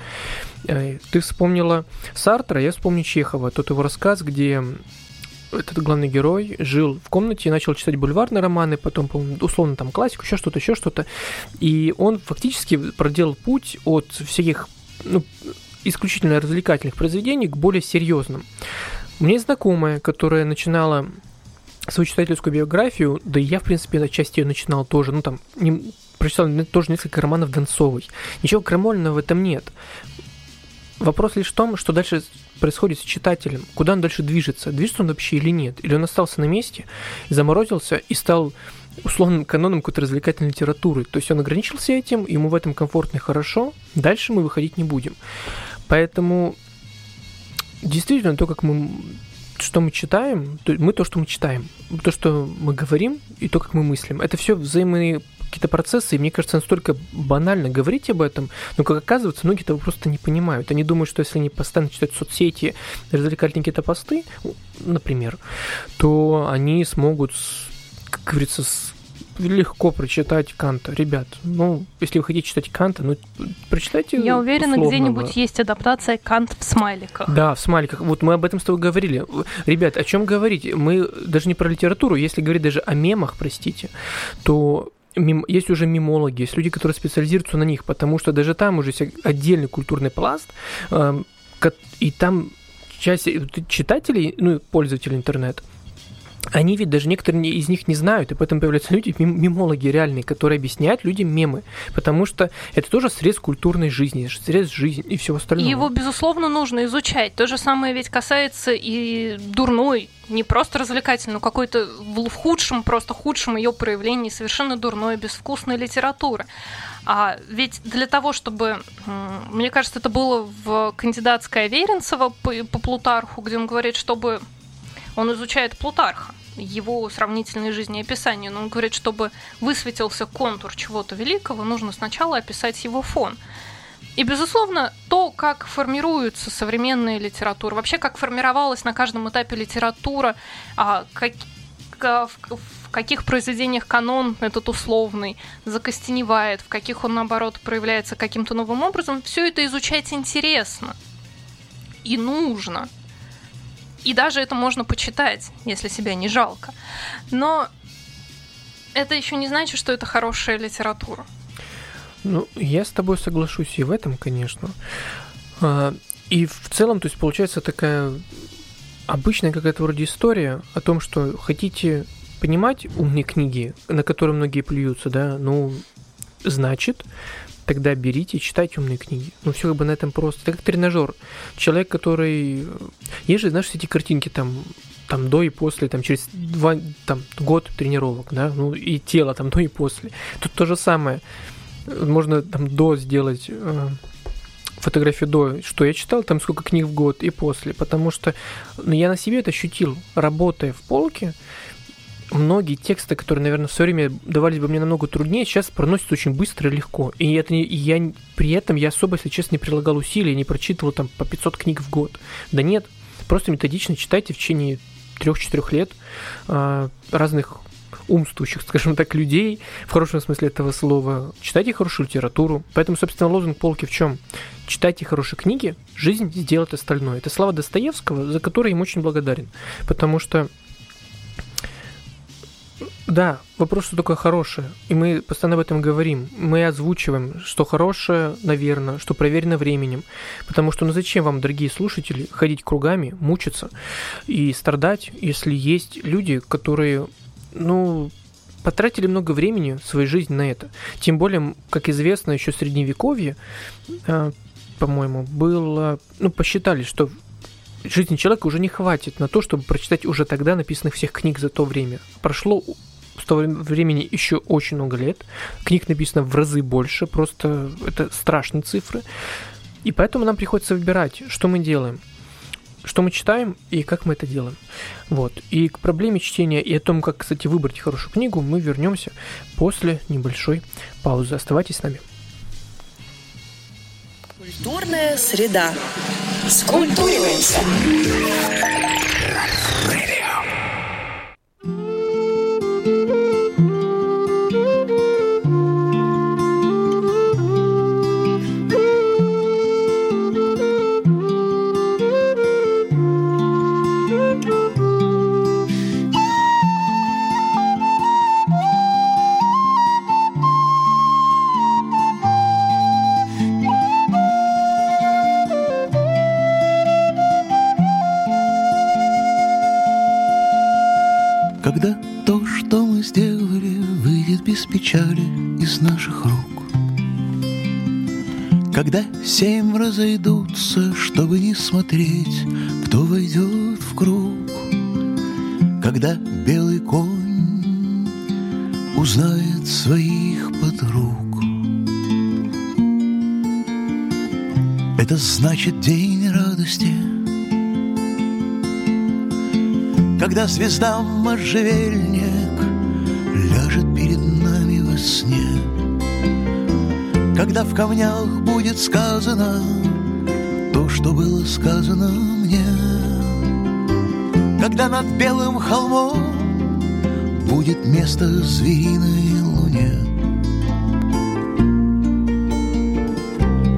Э, Ты вспомнила Сартра, я вспомню Чехова, тот его рассказ, где этот главный герой жил в комнате и начал читать бульварные романы, потом, условно, там, классику, еще что-то, еще что-то. И он фактически проделал путь от всяких, ну, исключительно развлекательных произведений к более серьезным. Есть знакомая, которая начинала свою читательскую биографию, да и я, в принципе, отчасти ее начинал тоже, ну, там, не, прочитал тоже несколько романов Донцовой. Ничего крамольного в этом нет. Вопрос лишь в том, что дальше происходит с читателем, куда он дальше движется, движется он вообще или нет, или он остался на месте, заморозился и стал условным каноном какой-то развлекательной литературы. То есть он ограничился этим, ему в этом комфортно и хорошо, дальше мы выходить не будем. Поэтому действительно то, как мы что мы читаем, то мы то, что мы читаем, то, что мы говорим, и то, как мы мыслим, это все взаимные какие-то процессы, и мне кажется, настолько банально говорить об этом, но, как оказывается, многие этого просто не понимают. Они думают, что если они постоянно читают соцсети, развлекательные какие-то посты, например, то они смогут, как говорится, легко прочитать Канта. Ребят, ну, если вы хотите читать Канта, ну, прочитайте Я уверена, где-нибудь есть адаптация Кант в смайликах. Да, в смайликах. Вот мы об этом с тобой говорили. Ребят, о чем говорить? Мы даже не про литературу, если говорить даже о мемах, простите, то есть уже мемологи, есть люди, которые специализируются на них, потому что даже там уже есть отдельный культурный пласт, эм, и там часть э, читателей, ну и пользователей интернета, они ведь даже некоторые не- из них не знают, и поэтому появляются люди, мем- мемологи реальные, которые объясняют людям мемы, потому что это тоже срез культурной жизни, срез жизни и всего остального. его, безусловно, нужно изучать. То же самое ведь касается и дурной, не просто развлекательной, но какой-то в худшем, просто худшем ее проявлении совершенно дурной, безвкусной литературы. А ведь для того, чтобы, мне кажется, это было в кандидатской Аверинцева по, по Плутарху, где он говорит, чтобы он изучает Плутарха, его сравнительной жизнеописание, но он говорит, чтобы высветился контур чего-то великого, нужно сначала описать его фон. И, безусловно, то, как формируется современная литература, вообще как формировалась на каждом этапе литература, а, как, в каких произведениях канон этот условный закостеневает, в каких он, наоборот, проявляется каким-то новым образом, все это изучать интересно и нужно. И даже это можно почитать, если себя не жалко. Но это еще не значит, что это хорошая литература. Ну, я с тобой соглашусь и в этом, конечно. А, и в целом, то есть получается такая обычная какая-то вроде история о том, что хотите понимать умные книги, на которые многие плюются, да, ну, значит, тогда берите читайте умные книги. Ну, все как бы на этом просто. Это как тренажер. Человек, который... Есть же, знаешь, эти картинки там, там до и после, там через два, там, год тренировок, да, ну, и тело там до и после. Тут то же самое можно там до сделать э, фотографию до, что я читал, там сколько книг в год и после, потому что ну, я на себе это ощутил, работая в полке, многие тексты, которые, наверное, в свое время давались бы мне намного труднее, сейчас проносятся очень быстро и легко. И это не, я при этом я особо, если честно, не прилагал усилий, не прочитывал там по 500 книг в год. Да нет, просто методично читайте в течение трех-четырех лет э, разных умствующих, (laughs) скажем так, людей, в хорошем смысле этого слова, читайте хорошую литературу. Поэтому, собственно, лозунг полки в чем? Читайте хорошие книги, жизнь сделает остальное. Это слова Достоевского, за которые им очень благодарен. Потому что да, вопрос, что такое хорошее. И мы постоянно об этом говорим. Мы озвучиваем, что хорошее, наверное, что проверено временем. Потому что, ну зачем вам, дорогие слушатели, ходить кругами, мучиться и страдать, если есть люди, которые ну, потратили много времени своей жизни на это. Тем более, как известно, еще в Средневековье, э, по-моему, было, ну, посчитали, что жизни человека уже не хватит на то, чтобы прочитать уже тогда написанных всех книг за то время. Прошло с того времени еще очень много лет. Книг написано в разы больше, просто это страшные цифры. И поэтому нам приходится выбирать, что мы делаем – что мы читаем и как мы это делаем. Вот. И к проблеме чтения и о том, как, кстати, выбрать хорошую книгу, мы вернемся после небольшой паузы. Оставайтесь с нами. Культурная среда. Скультуриваемся. Когда семь разойдутся, чтобы не смотреть, кто войдет в круг. Когда белый конь узнает своих подруг. Это значит день радости, Когда звезда можжевельник Когда в камнях будет сказано То, что было сказано мне. Когда над белым холмом Будет место звериной луне.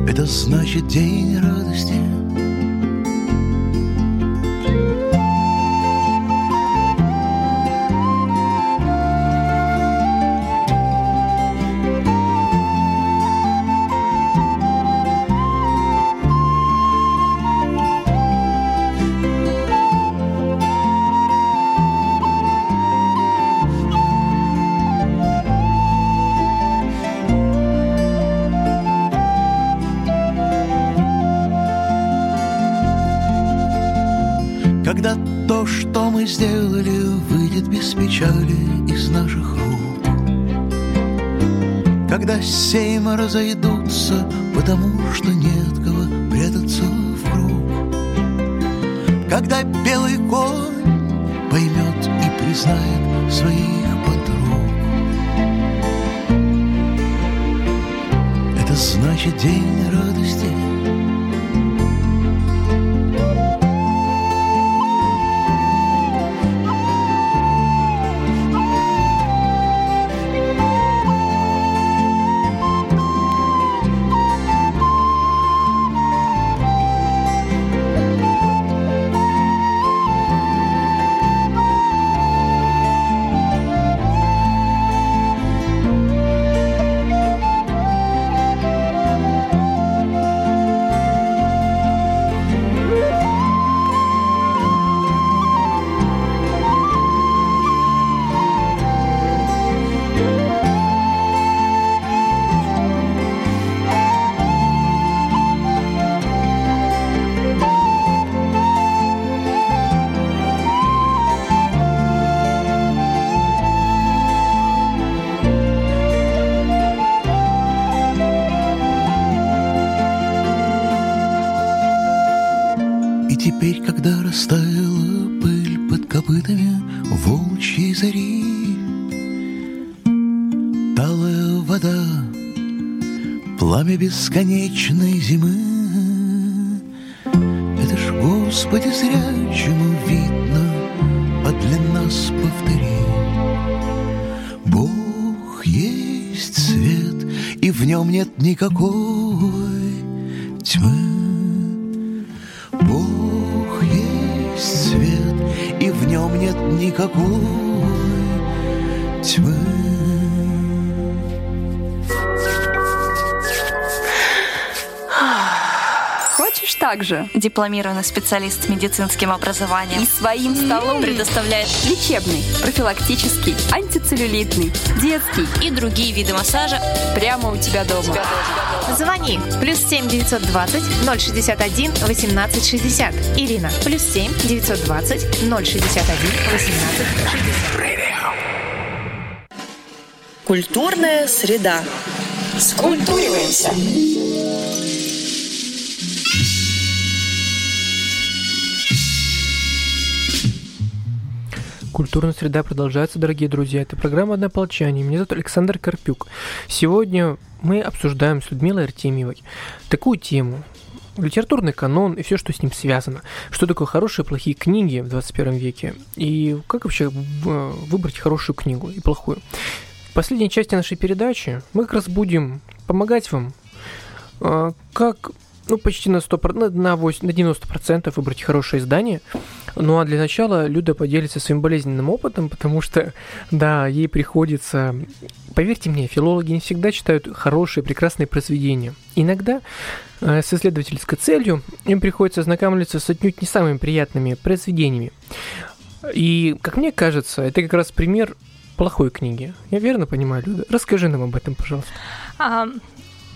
Это значит день радости семь разойдутся, потому что нет кого прятаться в круг. Когда бесконечной зимы, Это ж, Господи, зрячему видно, а для нас повтори. Бог есть свет, и в нем нет никакой Хочешь так же? Дипломированный специалист с медицинским образованием и своим столом предоставляет лечебный, профилактический, антицеллюлитный, детский и другие виды массажа прямо у тебя дома. Звони. Плюс семь девятьсот двадцать ноль шестьдесят один восемнадцать шестьдесят. Ирина. Плюс семь девятьсот двадцать ноль шестьдесят один восемнадцать шестьдесят. Культурная среда. Скультуриваемся. Культурная среда продолжается, дорогие друзья. Это программа «Однополчане». Меня зовут Александр Карпюк. Сегодня мы обсуждаем с Людмилой Артемьевой такую тему. Литературный канон и все, что с ним связано. Что такое хорошие и плохие книги в 21 веке. И как вообще в- выбрать хорошую книгу и плохую. В последней части нашей передачи мы как раз будем помогать вам, а, как ну, почти на, 100%, на, на 8, на 90% выбрать хорошее издание. Ну а для начала Люда поделится своим болезненным опытом, потому что, да, ей приходится... Поверьте мне, филологи не всегда читают хорошие, прекрасные произведения. Иногда э, с исследовательской целью им приходится ознакомиться с отнюдь не самыми приятными произведениями. И, как мне кажется, это как раз пример плохой книги. Я верно понимаю, Люда? Расскажи нам об этом, пожалуйста. А,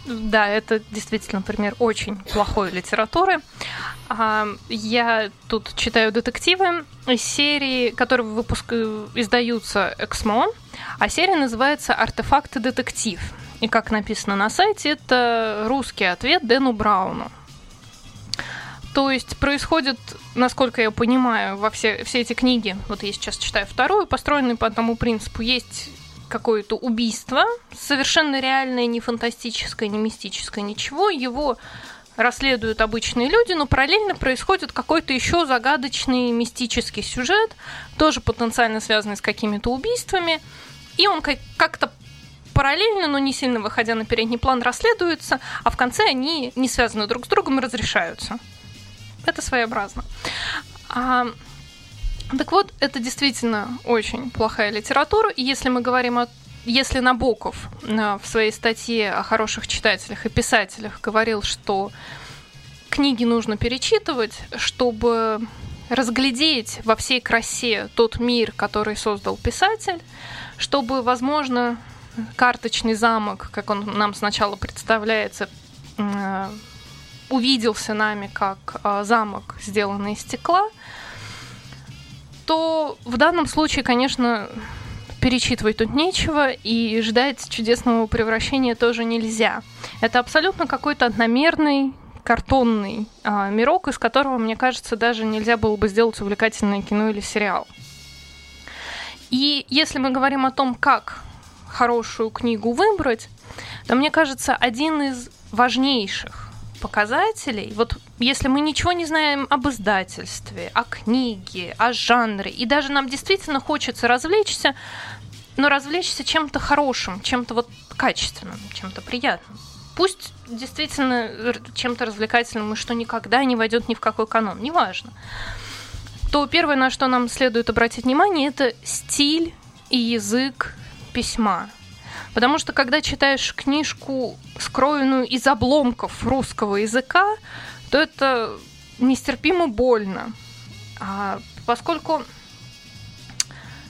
да, это действительно пример очень плохой литературы. А, я тут читаю детективы из серии, которые выпуск... издаются Эксмо, а серия называется «Артефакты детектив». И как написано на сайте, это русский ответ Дэну Брауну. То есть происходит, насколько я понимаю, во все, все эти книги, вот я сейчас читаю вторую, построенные по одному принципу, есть какое-то убийство, совершенно реальное, не фантастическое, не мистическое, ничего. Его расследуют обычные люди, но параллельно происходит какой-то еще загадочный мистический сюжет, тоже потенциально связанный с какими-то убийствами. И он как- как-то параллельно, но не сильно выходя на передний план, расследуется, а в конце они не связаны друг с другом и разрешаются. Это своеобразно. А, так вот, это действительно очень плохая литература. И если мы говорим о если Набоков э, в своей статье о хороших читателях и писателях говорил, что книги нужно перечитывать, чтобы разглядеть во всей красе тот мир, который создал писатель, чтобы, возможно, карточный замок, как он нам сначала представляется, э, увиделся нами как э, замок, сделанный из стекла, то в данном случае, конечно, перечитывать тут нечего, и ждать чудесного превращения тоже нельзя. Это абсолютно какой-то одномерный картонный а, мирок, из которого, мне кажется, даже нельзя было бы сделать увлекательное кино или сериал. И если мы говорим о том, как хорошую книгу выбрать, то мне кажется, один из важнейших показателей, вот если мы ничего не знаем об издательстве, о книге, о жанре, и даже нам действительно хочется развлечься, но развлечься чем-то хорошим, чем-то вот качественным, чем-то приятным. Пусть действительно чем-то развлекательным и что никогда не войдет ни в какой канон, неважно. То первое, на что нам следует обратить внимание, это стиль и язык письма. Потому что когда читаешь книжку, скроенную из обломков русского языка, то это нестерпимо больно. А поскольку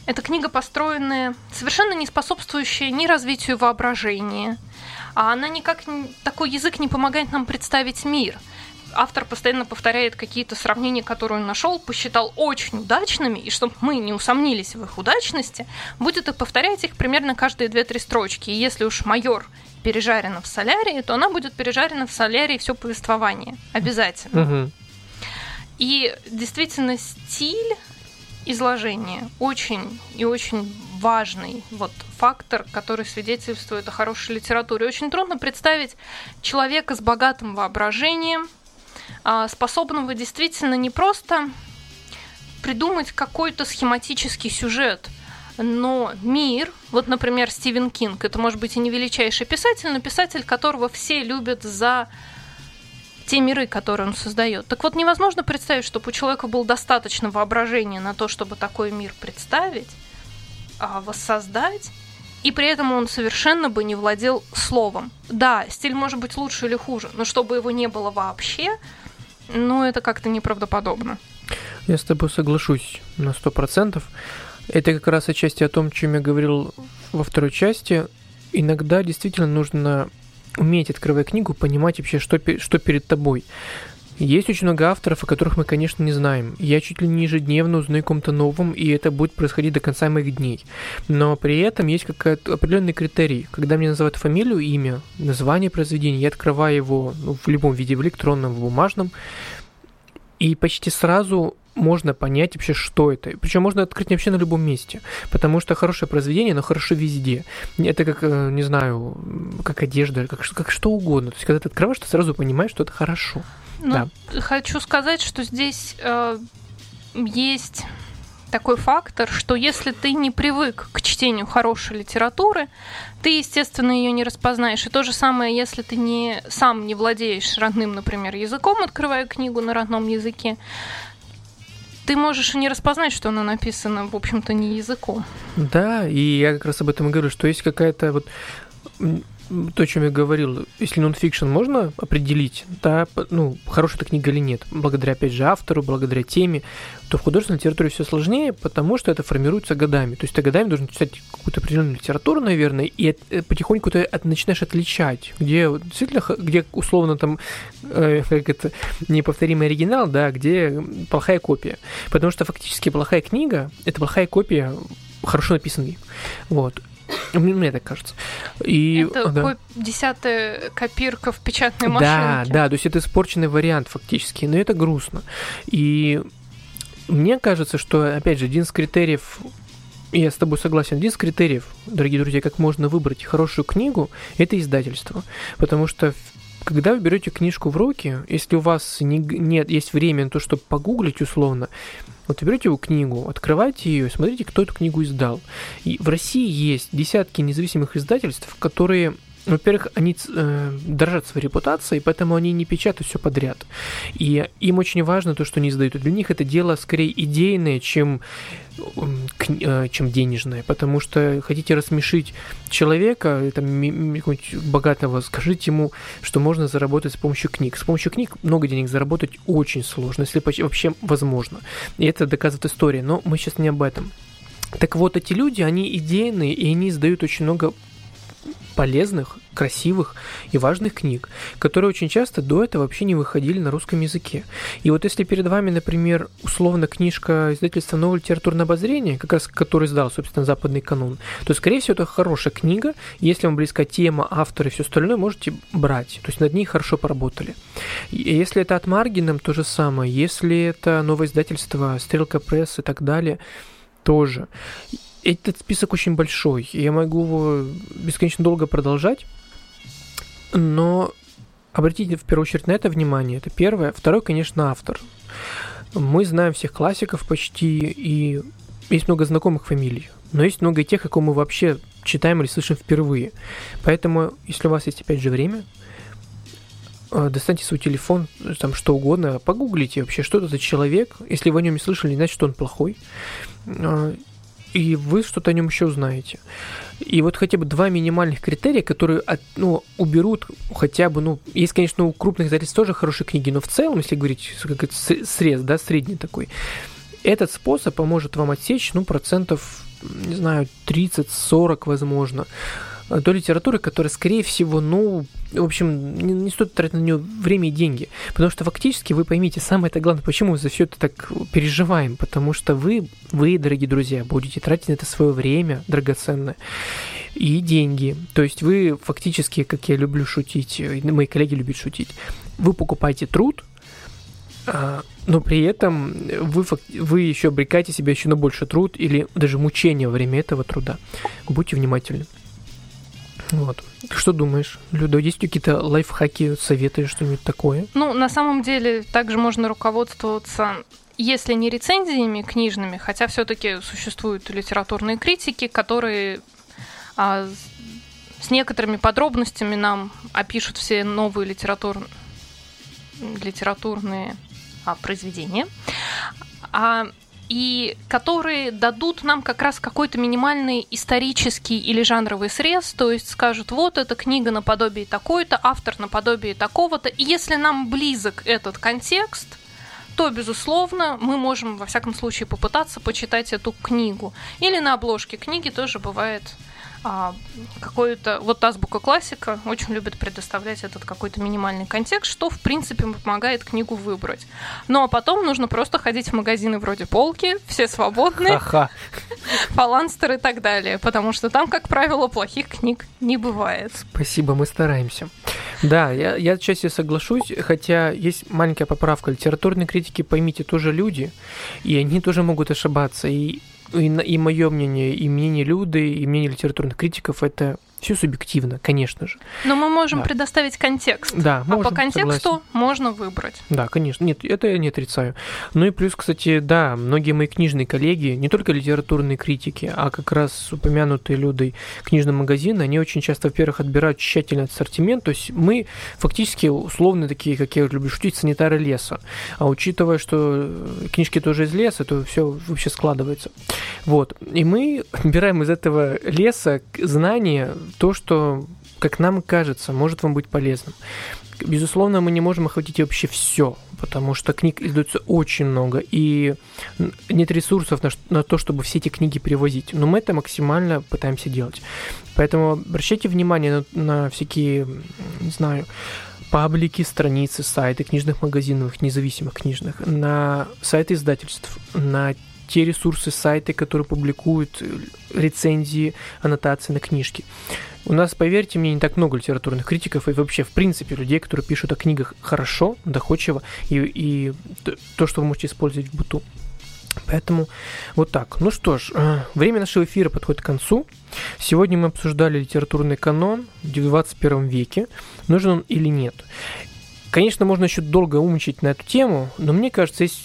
эта книга построенная, совершенно не способствующая ни развитию воображения, а она никак такой язык не помогает нам представить мир – автор постоянно повторяет какие-то сравнения, которые он нашел, посчитал очень удачными, и чтобы мы не усомнились в их удачности, будет и повторять их примерно каждые две-три строчки. И если уж майор пережарена в солярии, то она будет пережарена в солярии все повествование. Обязательно. Угу. И действительно стиль изложения очень и очень важный вот фактор, который свидетельствует о хорошей литературе. Очень трудно представить человека с богатым воображением, способного действительно не просто придумать какой-то схематический сюжет, но мир, вот, например, Стивен Кинг, это может быть и не величайший писатель, но писатель, которого все любят за те миры, которые он создает. Так вот, невозможно представить, чтобы у человека было достаточно воображения на то, чтобы такой мир представить, а воссоздать, и при этом он совершенно бы не владел словом. Да, стиль может быть лучше или хуже, но чтобы его не было вообще, ну, это как-то неправдоподобно. Я с тобой соглашусь на сто процентов. Это как раз отчасти о том, чем я говорил во второй части. Иногда действительно нужно уметь, открывая книгу, понимать вообще, что, что перед тобой. Есть очень много авторов, о которых мы, конечно, не знаем. Я чуть ли не ежедневно узнаю о ком-то новом, и это будет происходить до конца моих дней. Но при этом есть какой-то определенный критерий. Когда мне называют фамилию, имя, название произведения, я открываю его ну, в любом виде, в электронном, в бумажном, и почти сразу можно понять вообще, что это. Причем можно открыть вообще на любом месте. Потому что хорошее произведение, оно хорошо везде. Это как, э, не знаю, как одежда, как, как что угодно. То есть, когда ты открываешь, ты сразу понимаешь, что это хорошо. Ну, да. Хочу сказать, что здесь э, есть такой фактор, что если ты не привык к чтению хорошей литературы, ты, естественно, ее не распознаешь. И то же самое, если ты не, сам не владеешь родным, например, языком, открывая книгу на родном языке, ты можешь и не распознать, что она написана, в общем-то, не языком. Да, и я как раз об этом и говорю, что есть какая-то вот то, о чем я говорил, если нонфикшн можно определить, да, ну, хорошая эта книга или нет, благодаря, опять же, автору, благодаря теме, то в художественной литературе все сложнее, потому что это формируется годами. То есть ты годами должен читать какую-то определенную литературу, наверное, и э, потихоньку ты от, начинаешь отличать, где действительно, где условно там, э, (laughs) как это, неповторимый оригинал, да, где плохая копия. Потому что фактически плохая книга – это плохая копия хорошо написанной. Вот. Мне так кажется. И, это да. десятая копирка в печатной машинке. Да, да, то есть это испорченный вариант фактически, но это грустно. И мне кажется, что, опять же, один из критериев я с тобой согласен. Один из критериев, дорогие друзья, как можно выбрать хорошую книгу, это издательство. Потому что когда вы берете книжку в руки, если у вас не, нет, есть время на то, чтобы погуглить условно, вот вы берете его книгу, открывайте ее, смотрите, кто эту книгу издал. И в России есть десятки независимых издательств, которые во-первых, они э, дорожат своей репутацией, поэтому они не печатают все подряд. И им очень важно то, что они издают. Для них это дело скорее идейное, чем, э, чем денежное. Потому что хотите рассмешить человека, там, богатого, скажите ему, что можно заработать с помощью книг. С помощью книг много денег заработать очень сложно, если вообще возможно. И это доказывает история. Но мы сейчас не об этом. Так вот, эти люди, они идейные, и они издают очень много полезных, красивых и важных книг, которые очень часто до этого вообще не выходили на русском языке. И вот если перед вами, например, условно книжка издательства «Новое литературное обозрение», как раз который издал, собственно, «Западный канон», то, скорее всего, это хорошая книга. Если вам близка тема, автор и все остальное, можете брать. То есть над ней хорошо поработали. Если это от Маргином, то же самое. Если это новое издательство, Стрелка Пресс и так далее, тоже. Этот список очень большой, я могу его бесконечно долго продолжать, но обратите в первую очередь на это внимание. Это первое. Второе, конечно, автор. Мы знаем всех классиков почти, и есть много знакомых фамилий, но есть много и тех, о ком мы вообще читаем или слышим впервые. Поэтому, если у вас есть опять же время, э, достаньте свой телефон, там что угодно, погуглите вообще, что это за человек. Если вы о нем не слышали, значит, он плохой. И вы что-то о нем еще узнаете. И вот хотя бы два минимальных критерия, которые от, ну, уберут хотя бы, ну, есть, конечно, у крупных издательств тоже хорошие книги, но в целом, если говорить, как это срез, да, средний такой, этот способ поможет вам отсечь, ну, процентов, не знаю, 30-40, возможно, той литературы, которая, скорее всего, ну, в общем, не, не стоит тратить на нее время и деньги. Потому что фактически вы поймите, самое это главное, почему мы за все это так переживаем. Потому что вы, вы, дорогие друзья, будете тратить на это свое время драгоценное и деньги. То есть вы фактически, как я люблю шутить, мои коллеги любят шутить, вы покупаете труд, а, но при этом вы, вы еще обрекаете себя еще на больше труд или даже мучение во время этого труда. Будьте внимательны. Вот. Что думаешь, Люда, есть какие-то лайфхаки, советы, что-нибудь такое? Ну, на самом деле, также можно руководствоваться если не рецензиями книжными, хотя все-таки существуют литературные критики, которые а, с некоторыми подробностями нам опишут все новые литератур... литературные а, произведения. А и которые дадут нам как раз какой-то минимальный исторический или жанровый срез, то есть скажут, вот эта книга наподобие такой-то, автор наподобие такого-то, и если нам близок этот контекст, то, безусловно, мы можем, во всяком случае, попытаться почитать эту книгу. Или на обложке книги тоже бывает а, какой-то... Вот азбука классика очень любит предоставлять этот какой-то минимальный контекст, что, в принципе, помогает книгу выбрать. Ну, а потом нужно просто ходить в магазины вроде полки, все свободны, (laughs) фаланстер и так далее, потому что там, как правило, плохих книг не бывает. Спасибо, мы стараемся. Да, я, я отчасти соглашусь, хотя есть маленькая поправка. Литературные критики, поймите, тоже люди, и они тоже могут ошибаться. И и, и мое мнение, и мнение Люды, и мнение литературных критиков это все субъективно, конечно же. Но мы можем да. предоставить контекст. Да, можем, а по контексту согласен. можно выбрать. Да, конечно. Нет, это я не отрицаю. Ну и плюс, кстати, да, многие мои книжные коллеги, не только литературные критики, а как раз упомянутые Людой книжные магазины, они очень часто, во-первых, отбирают тщательный ассортимент. То есть мы фактически условно такие, как я люблю шутить, санитары леса. А учитывая, что книжки тоже из леса, то все вообще складывается. Вот. И мы (laughs) отбираем из этого леса знания, то, что, как нам кажется, может вам быть полезным. Безусловно, мы не можем охватить вообще все, потому что книг издается очень много, и нет ресурсов на, на то, чтобы все эти книги перевозить. Но мы это максимально пытаемся делать. Поэтому обращайте внимание на, на всякие, не знаю, паблики, страницы, сайты книжных магазинов, независимых книжных, на сайты издательств, на те ресурсы, сайты, которые публикуют э, рецензии, аннотации на книжки. У нас, поверьте мне, не так много литературных критиков и вообще, в принципе, людей, которые пишут о книгах хорошо, доходчиво, и, и то, что вы можете использовать в быту. Поэтому вот так. Ну что ж, э, время нашего эфира подходит к концу. Сегодня мы обсуждали литературный канон в 21 веке, нужен он или нет. Конечно, можно еще долго умничать на эту тему, но мне кажется, есть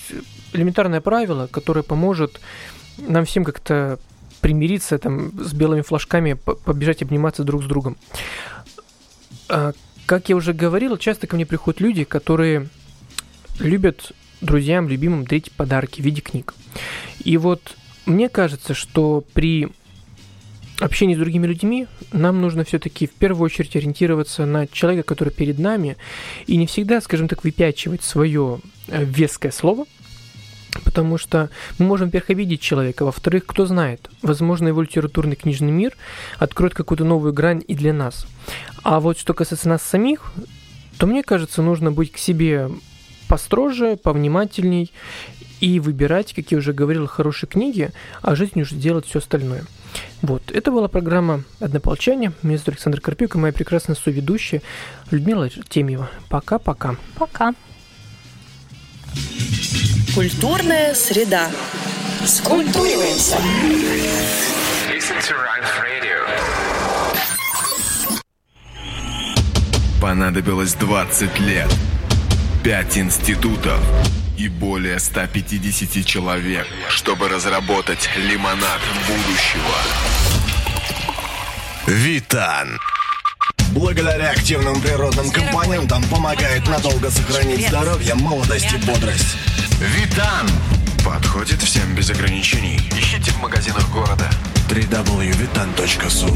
элементарное правило, которое поможет нам всем как-то примириться там с белыми флажками, побежать обниматься друг с другом. А, как я уже говорил, часто ко мне приходят люди, которые любят друзьям, любимым дарить подарки в виде книг. И вот мне кажется, что при общении с другими людьми нам нужно все-таки в первую очередь ориентироваться на человека, который перед нами, и не всегда, скажем так, выпячивать свое э, веское слово – Потому что мы можем, во-первых, обидеть человека, во-вторых, кто знает, возможно, его литературный книжный мир откроет какую-то новую грань и для нас. А вот что касается нас самих, то мне кажется, нужно быть к себе построже, повнимательней и выбирать, как я уже говорил, хорошие книги, а жизнь уже делать все остальное. Вот, это была программа «Однополчане». Меня зовут Александр Карпюк и моя прекрасная соведущая Людмила Темьева. Пока-пока. Пока. -пока. Пока. Культурная среда. Скультуриваемся. Listen to Ralph Radio. Понадобилось 20 лет, 5 институтов и более 150 человек, чтобы разработать лимонад будущего. Витан. Благодаря активным природным компонентам помогает надолго сохранить здоровье, молодость и бодрость. Витан! Подходит всем без ограничений. Ищите в магазинах города. www.vitan.su